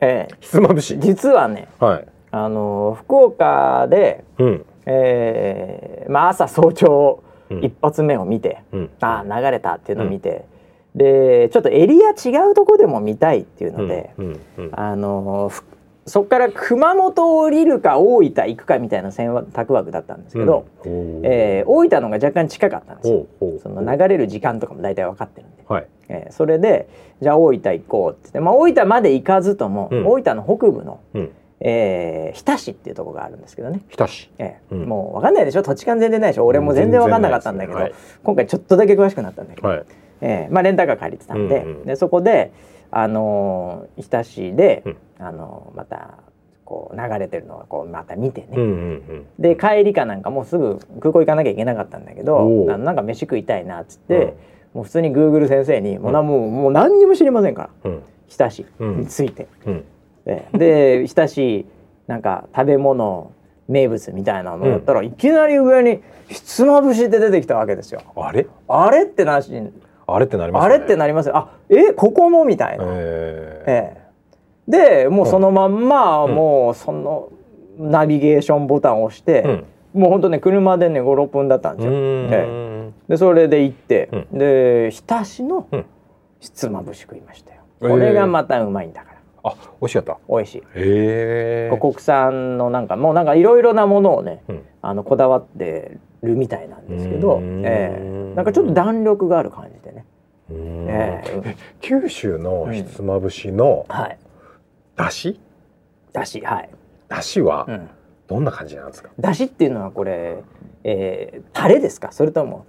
ええ。ー、ひつまぶし。実はね、はい、あの福岡で、うん、えー、まあ朝早朝一発目を見て、うん、ああ流れたっていうのを見て、うん、でちょっとエリア違うとこでも見たいっていうので、あのそこから熊本を降りるか大分行くかみたいな選択枠だったんですけど、うん、えー、大分のが若干近かったんですよ。その流れる時間とかも大体分かってるんで、はい、えー、それでじゃあ大分行こうってって、まあ、大分まで行かずとも、うん、大分の北部の、うん。えー、日田市っていうところがあるんですけどね。日田市、えー、うん、もう分かんないでしょ？土地勘全然ないでしょ？俺も全然分かんなかったんだけど、はい、今回ちょっとだけ詳しくなったんだけど、はい、えー、まあ、レンタカー借りてたんでうんうん、でそこで、あのー、日田市で、うん、あのー、またこう流れてるのをこうまた見てね、うんうんうん、で帰りかなんかもうすぐ空港行かなきゃいけなかったんだけどなんか飯食いたいなっつって、うん、もう普通にグーグル先生に、もうもうもう何にも知りませんから、日田市について。うん。で親しいなんか食べ物名物みたいなのだったら、うん、いきなり上にひつまぶしって出てきたわけですよ。あれ？あれってなしあれってなります、ね、あれってなりますあえここもみたいな。えー、えー、でもうそのまんま、うん、もうそのナビゲーションボタンを押して、うん、もうほんとね車でね56分だったんですよ。えー、でそれで行って、で日田市のひつまぶし食いましたよ。これがまたうまいんだから。あ美味しかった。美味しい。へえ国産のなんかもうなんかいろいろなものをね、うん、あのこだわってるみたいなんですけど、えー、なんかちょっと弾力がある感じでね、えー、九州のひつまぶしの、うん、はい、だしだしはい。だしは、どんな感じなんですか？だしっていうのはこれ、えー、タレですか？それとも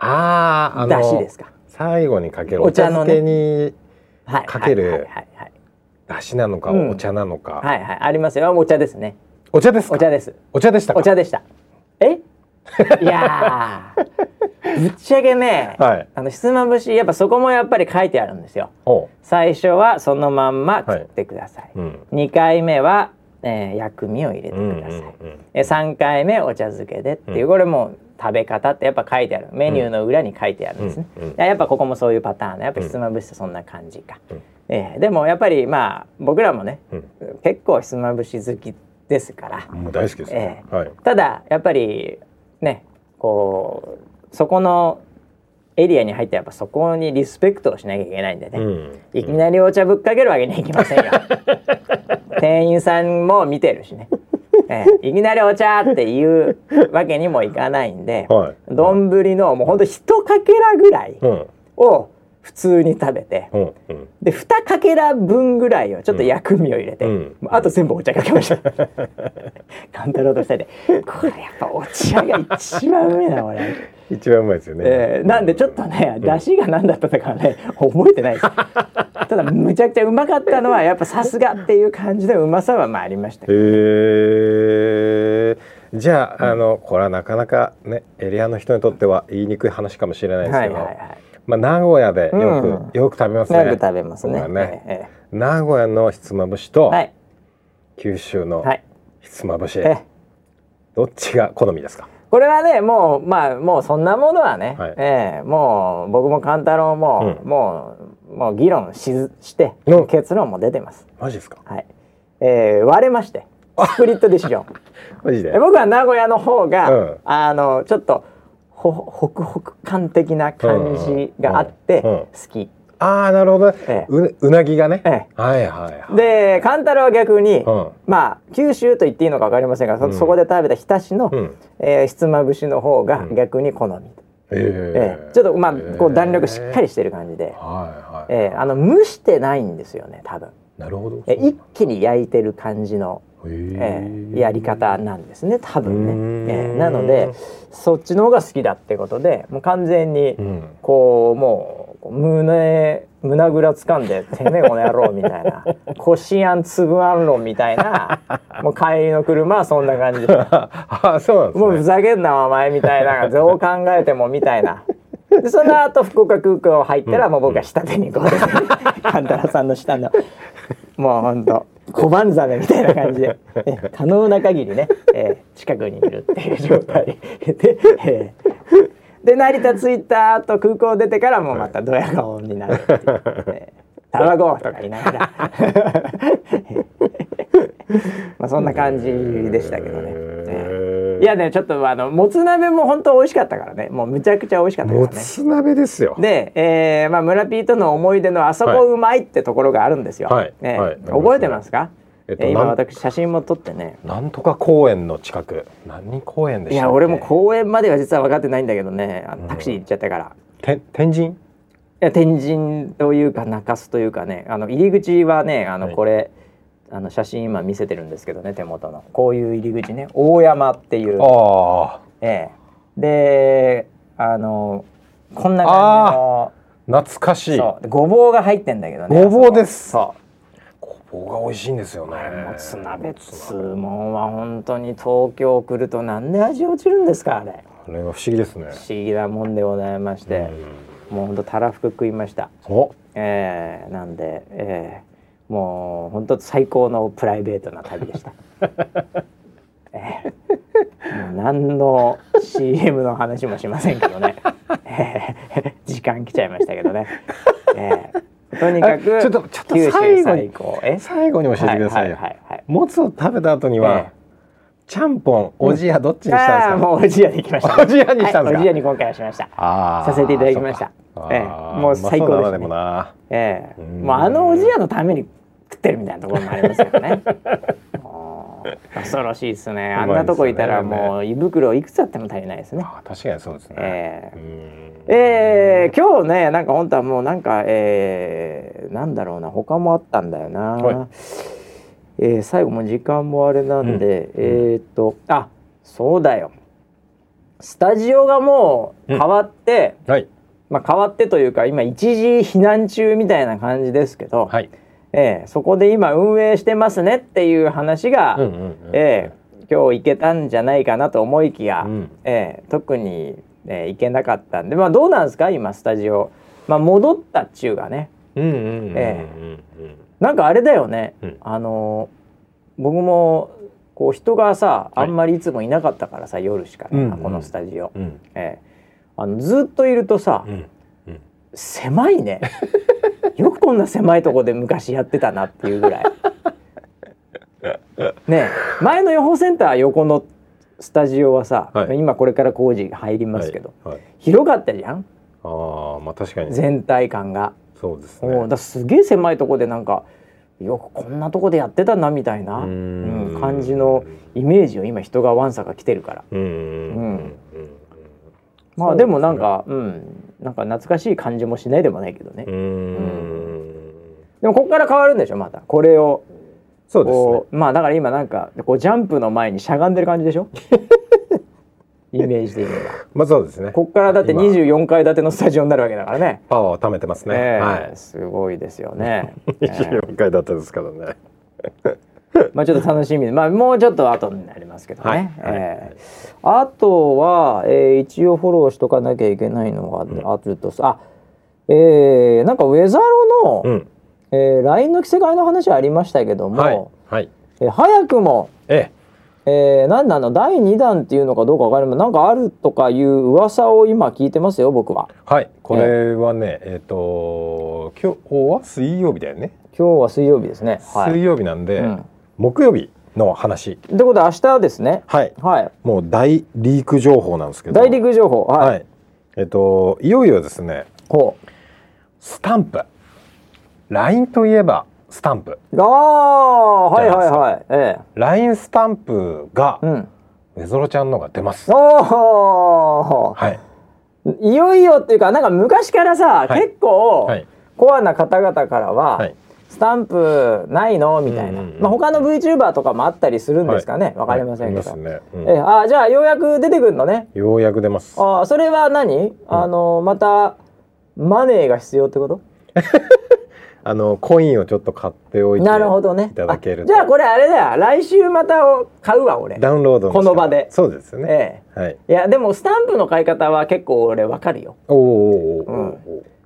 ああだしですか？最後にかけるお茶漬けにかける、だしなのか、お茶なのか、はいはい。ありますよ。お茶ですね。お茶ですお茶です。お茶でしたお茶でした。え？いやぶっちゃけね、はい、あのひつまぶしやっぱそこもやっぱり書いてあるんですよ。最初はそのまんま食ってください、はいうん、2回目は、えー、薬味を入れてください、うんうんうん、3回目お茶漬けでっていう、これも食べ方ってやっぱ書いてある。メニューの裏に書いてあるんですね、うんうん、やっぱここもそういうパターンやっぱひつまぶしってそんな感じか、うん、えー、でもやっぱりまあ僕らもね、結構ひつまぶし好きですから。もう大好きです、えーはい、ただやっぱりねこうそこのエリアに入ってやっぱそこにリスペクトをしなきゃいけないんでね、うん、いきなりお茶ぶっかけるわけにはいきませんよ。店員さんも見てるしね、えー、いきなりお茶っていうわけにもいかないんで丼、はい、のもうほんと一かけらぐらいを普通に食べて、うんうん、で2かけら分ぐらいをちょっと薬味を入れて、うん、あと全部お茶かけました。勘太郎としてでこれやっぱお茶が一番うめえなこれ一番うまいですよね、えー、なんでちょっとね出汁が何だったかね覚えてないです。ただむちゃくちゃうまかったのはやっぱさすがっていう感じでうまさはまあありましたへえじゃあ、あのこれはなかなかねエリアの人にとっては言いにくい話かもしれないですけど、はいはいはい。まあ、名古屋でよく、うん、よく食べますね。よく食べますね。ね。ええ、名古屋のひつまぶしと、はい、九州のひつまぶし、はい、どっちが好みですか？これはねもうまあもうそんなものはね、はい、ええ、もう僕も勘太郎も、うん、もうもう議論しして結論も出てます。マジですか？はい。えー、割れましてスプリットディシジョン。マジで？僕は名古屋の方が、うん、あのちょっと。ほホクホク感的な感じがあって好き。ああなるほど、ええ、ううなぎがね、ええ、はいはいはい。でカンタロは逆に、うん、まあ九州と言っていいのか分かりませんがそ,、そこで食べた日田市の、うん、えー、ひつまぶしの方が逆に好み、うん、ええ。ちょっとまあこう弾力しっかりしてる感じで、はいはい、えー、あの蒸してないんですよね多分なるほど、えー、一気に焼いてる感じのえー、やり方なんですね多分ね、えー、なのでそっちの方が好きだってことでもう完全にこう、うん、もう胸胸ぐら掴んで「てめえこの野郎」みたいな「こしあん粒あん論」みたいなもう帰りの車はそんな感じ。で あそうなんです、ね、もうふざけんなお前みたいな どう考えてもみたいな。でその後福岡空港入ったら、もう僕は下手にこう、うん、カンタラさんの下のもうほんと小判ザメみたいな感じで。可能な限りね、えー、近くにいるっていう状態。で、えー、で成田着いた後空港出てからもまたドヤ顔になるっていう、えー、卵とか言いながら。まあそんな感じでしたけどね。いやねちょっとあのもつ鍋も本当美味しかったからね。もうむちゃくちゃ美味しかったからね。もつ鍋ですよ。で、えー、まあ村ピーとの思い出のあそこうまいってところがあるんですよ。はい。ね、はい、覚えてますか？えっと、今私写真も撮ってね。なんとか公園の近く。何公園でいや俺も公園までは実は分かってないんだけどね。タクシー行っちゃったから、て天神？いや天神というか中洲というかね。あの入り口はねあのこれ、はいあの写真今見せてるんですけどね手元の。こういう入り口ね。大山っていう。あ、ええ、であのこんな感じの。懐かしい。ごぼうが入ってんだけどねごぼうです。ごぼうが美味しいんですよね。もつ鍋つもんは本当に東京来るとなんで味落ちるんですかあれ。あれは不思議ですね。不思議なもんでございまして、もう本当たらふく食いました。お。ええ。ー、なんでええ。ーもう本当最高のプライベートな旅でした。えー、もう何の CM の話もしませんけどね、えー、時間来ちゃいましたけどね、えー、とにかくちょっとちょっと最後に最後に教えてくださいよ、はいはいはい、もつを食べた後には、えー、ちゃんぽんおじやどっちにしたんですか、もうおじやにきました、おじやにしたんですか、はい、おじやに今回はしました。させていただきました。えー、もう最高でした、ね、ええ。ー、もうあのおじやのために食ってるみたいなところもありますけどね 恐ろしいですね。あんなとこいたらもう胃袋いくつあっても足りないですね。確かにそうですね。えー、えー、今日ねなんか本当はもうなんか、えー、なんだろうな他もあったんだよな、はい、えー、最後も時間もあれなんで、うん、えっとあそうだよ。スタジオがもう変わって、うん、はい。まあ、変わってというか今一時避難中みたいな感じですけど、はい、えー、そこで今運営してますねっていう話が、え今日行けたんじゃないかなと思いきや、うん、えー、特にえー、行けなかったんでまあどうなんですか？今スタジオ、まあ、戻ったっちゅうがね。なんかあれだよね、うん、あの僕もこう人がさあんまりいつもいなかったからさ、はい、夜しかね、このスタジオ、うん、えー、あのずっといるとさ、うんうん、狭いね。よくこんな狭いとこで昔やってたなっていうぐらい。ね前の予報センター横のスタジオはさ、はい、今これから工事入りますけど、はいはい、広かったじゃん？あまあ確かに。全体感が。そうですね。だすげえ狭いとこでなんかよくこんなとこでやってたなみたいなうん、感じのイメージを今人がわんさか来てるから。うんまあでもなんかう、んなんか懐かしい感じもしないでもないけどね。うん。でもここから変わるんでしょまた。これをそうですね。まあだから今なんかこうジャンプの前にしゃがんでる感じでしょ？イメージ的には。まあそうですね。ここからだって24階建てのスタジオになるわけだからね。パワーを貯めてますね、えー、はい、すごいですよね。24階建てですからね まあちょっと楽しみまあもうちょっと後になりますけどね、はい、えー、あとは、えー、一応フォローしとかなきゃいけないのが、うん、あととあえー、なんかウェザロの、うん。えー、LINE の着せ替えの話ありましたけども、はい。はい。えー、早くも、ええ。えー、なんなの？第2弾っていうのかどうか分かりません。なんかあるとかいう噂を今聞いてますよ僕は。はい。これはねえっ、ー、と今日は水曜日だよね。今日は水曜日ですね、はい、水曜日なんで、うん、木曜日の話。ってことは明日ですね。はい、はい、もう大リーク情報なんですけど。大リーク情報。はい、はい、えっ、ー、といよいよですね。ほう。スタンプ。LINE といえばスタンプ。ああはいはいはい、ええ、LINE スタンプが、うん、メゾロちゃんのが出ます。おおはい。いよいよっていうかなんか昔からさ、はい、結構、はい、コアな方々からは、はい、スタンプないの？みたいな、まあ他の VTuber とかもあったりするんですかね、わ、かりませんけど、ね。うん、えあじゃあようやく出てくるのね？ようやく出ます。あそれは何、うん、あのまたマネーが必要ってこと？あのコインをちょっと買っておいてなるほどね。いただけるじゃあこれあれだよ。来週また買うわ俺。ダウンロードこの場で。そうですね、ええ、はい、いやでもスタンプの買い方は結構俺わかるよ。おお、うん、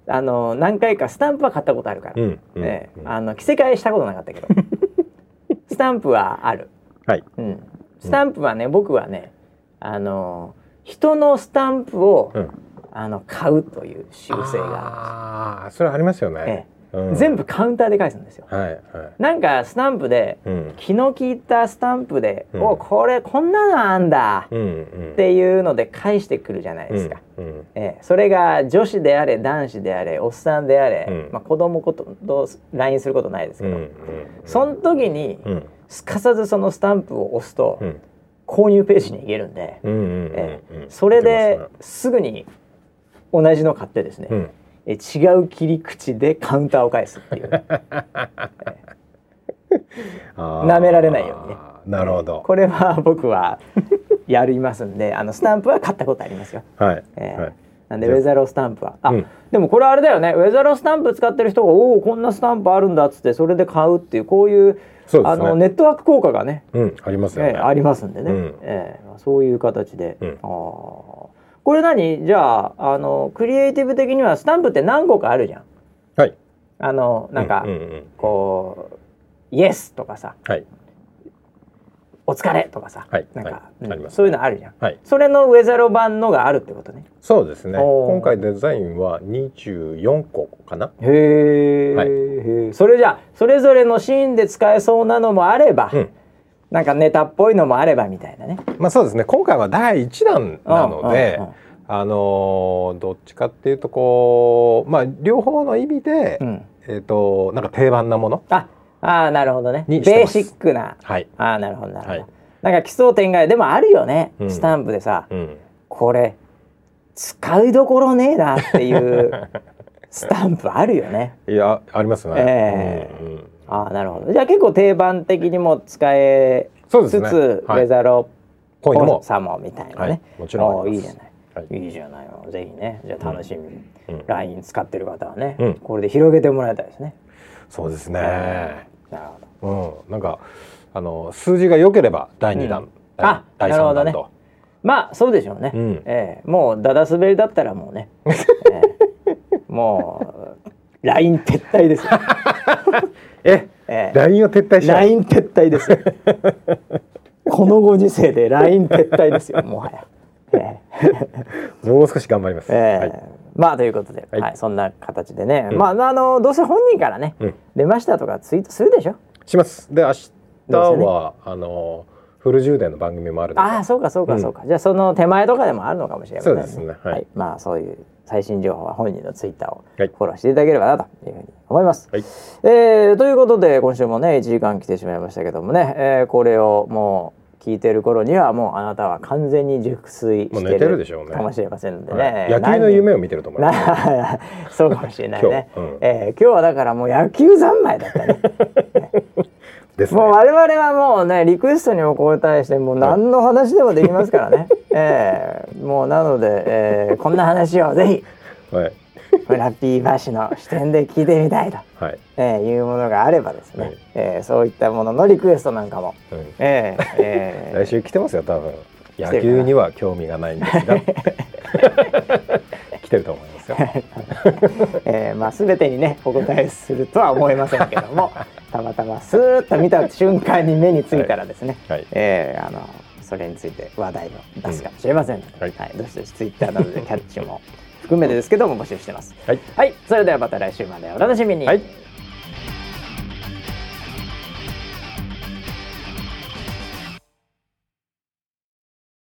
あの何回かスタンプは買ったことあるから、うんええ、あの着せ替えしたことなかったけど。スタンプはある。はい、うん、スタンプはね僕はねあの人のスタンプを、うん、あの買うという習性がああそれありますよね、ええ全部カウンターで返すんですよ。はいはい、なんかスタンプで、うん、気の利いたスタンプで「うん、おこれこんなのあんだ」っていうので返してくるじゃないですか。うんうん、えそれが女子であれ男子であれおっさんであれ、うん、まあ、子供ことと LINE することないですけど、うんうんうん、その時に、すかさずそのスタンプを押すと、購入ページに行けるんで、えそれですぐに同じの買ってですね、え違う切り口でカウンターを返すっていう。なめられないようにね。なるほど、これは僕はやりますんであのスタンプは買ったことありますよ。はい、えー、はい。なんでウェザロスタンプは。あ、うん、でもこれあれだよね。ウェザロスタンプ使ってる人がおおこんなスタンプあるんだっつってそれで買うっていうこういう、ね、あのネットワーク効果がね、うん、ありますよね、えー、ありますんでね、うん、えー、そういう形で、うん、ああこれ何？じゃああのクリエイティブ的にはスタンプって何個かあるじゃん。はい。あのなんか、うんうんうん、こう「イエス」とかさ「はい、お疲れ」とかさ、はい、なんか、はいうん、そういうのあるじゃん、はい、それのウェザロ版のがあるってことね。そうですね。今回デザインは24個かな。へえ、はい、それじゃあそれぞれのシーンで使えそうなのもあれば、うんなんかネタっぽいのもあればみたいなね。まあそうですね。今回は第1弾なので、あのー、どっちかっていうとこうまあ両方の意味で、うん、えっ、ー、となんか定番なものああなるほどね。ベーシックな、はい、あなるほどなるほど、はい、なんか奇想天外でもあるよね、うん、スタンプでさ、うん、これ使いどころねえなっていうスタンプあるよね。いやありますね。えー、うんうんあなるほど。じゃあ結構定番的にも使えつつ、ね。はい、ウェザロポイントもサモみたいなね、はい、もちろんいいじゃない、はい、いいじゃない。のぜひねじゃあ楽しみ。に、うん、LINE 使ってる方はね、うん、これで広げてもらいたいですね。そうですね、なるほど、うん、なんかあの数字が良ければ第2弾、うん、あ第3弾と、ね、まあそうでしょうね、うん、えー、もうだだ滑りだったらもうね、えー、もう LINE 撤退ですよええー、LINE を撤退した LINE 撤退ですよ。このご時世で LINE 撤退ですよ もはや、えー、もう少し頑張ります、えー、はい。まあということで、はい、はい、そんな形でね、うん、まああのどうせ本人からね、うん、出ましたとかツイートするでしょ？します。で明日は、ね、あのフル充電の番組もあるああそうかそうかそうか、うん、じゃあその手前とかでもあるのかもしれませんね。そうですね、はい、はい、まあそういう最新情報は本人のツイッターをフォローしていただければなというふうに思います。はい、えー、ということで今週もね1時間来てしまいましたけどもね、えー、これをもう聞いてる頃にはもうあなたは完全に熟睡してるかもしれませんのでね、野球の夢を見てると思います、そうかもしれないね。今日,、うんえー、今日はだからもう野球三昧だったね ね、もう我々はもうねリクエストにお答えしてもう何の話でもできますからね、はい、え。ー、もうなので、えー、こんな話をぜひ、はい、フラッピーバシの視点で聞いてみたいと、はい。えー、いうものがあればですね、はい、えー、そういったもののリクエストなんかも、はい、えー、えー、来週来てますよ多分。野球には興味がないんですが来てると思いますよ、えー、まあ全てにねお答えするとは思いませんけども たまたまスーッと見た瞬間に目についたらですね、はい。はい、えー、あのそれについて話題を出すかもしれません。ので、うん、はい、はい、どしどしツイッターなどでキャッチも含めてですけども募集してます。はい、はい、それではまた来週までお楽しみに。はい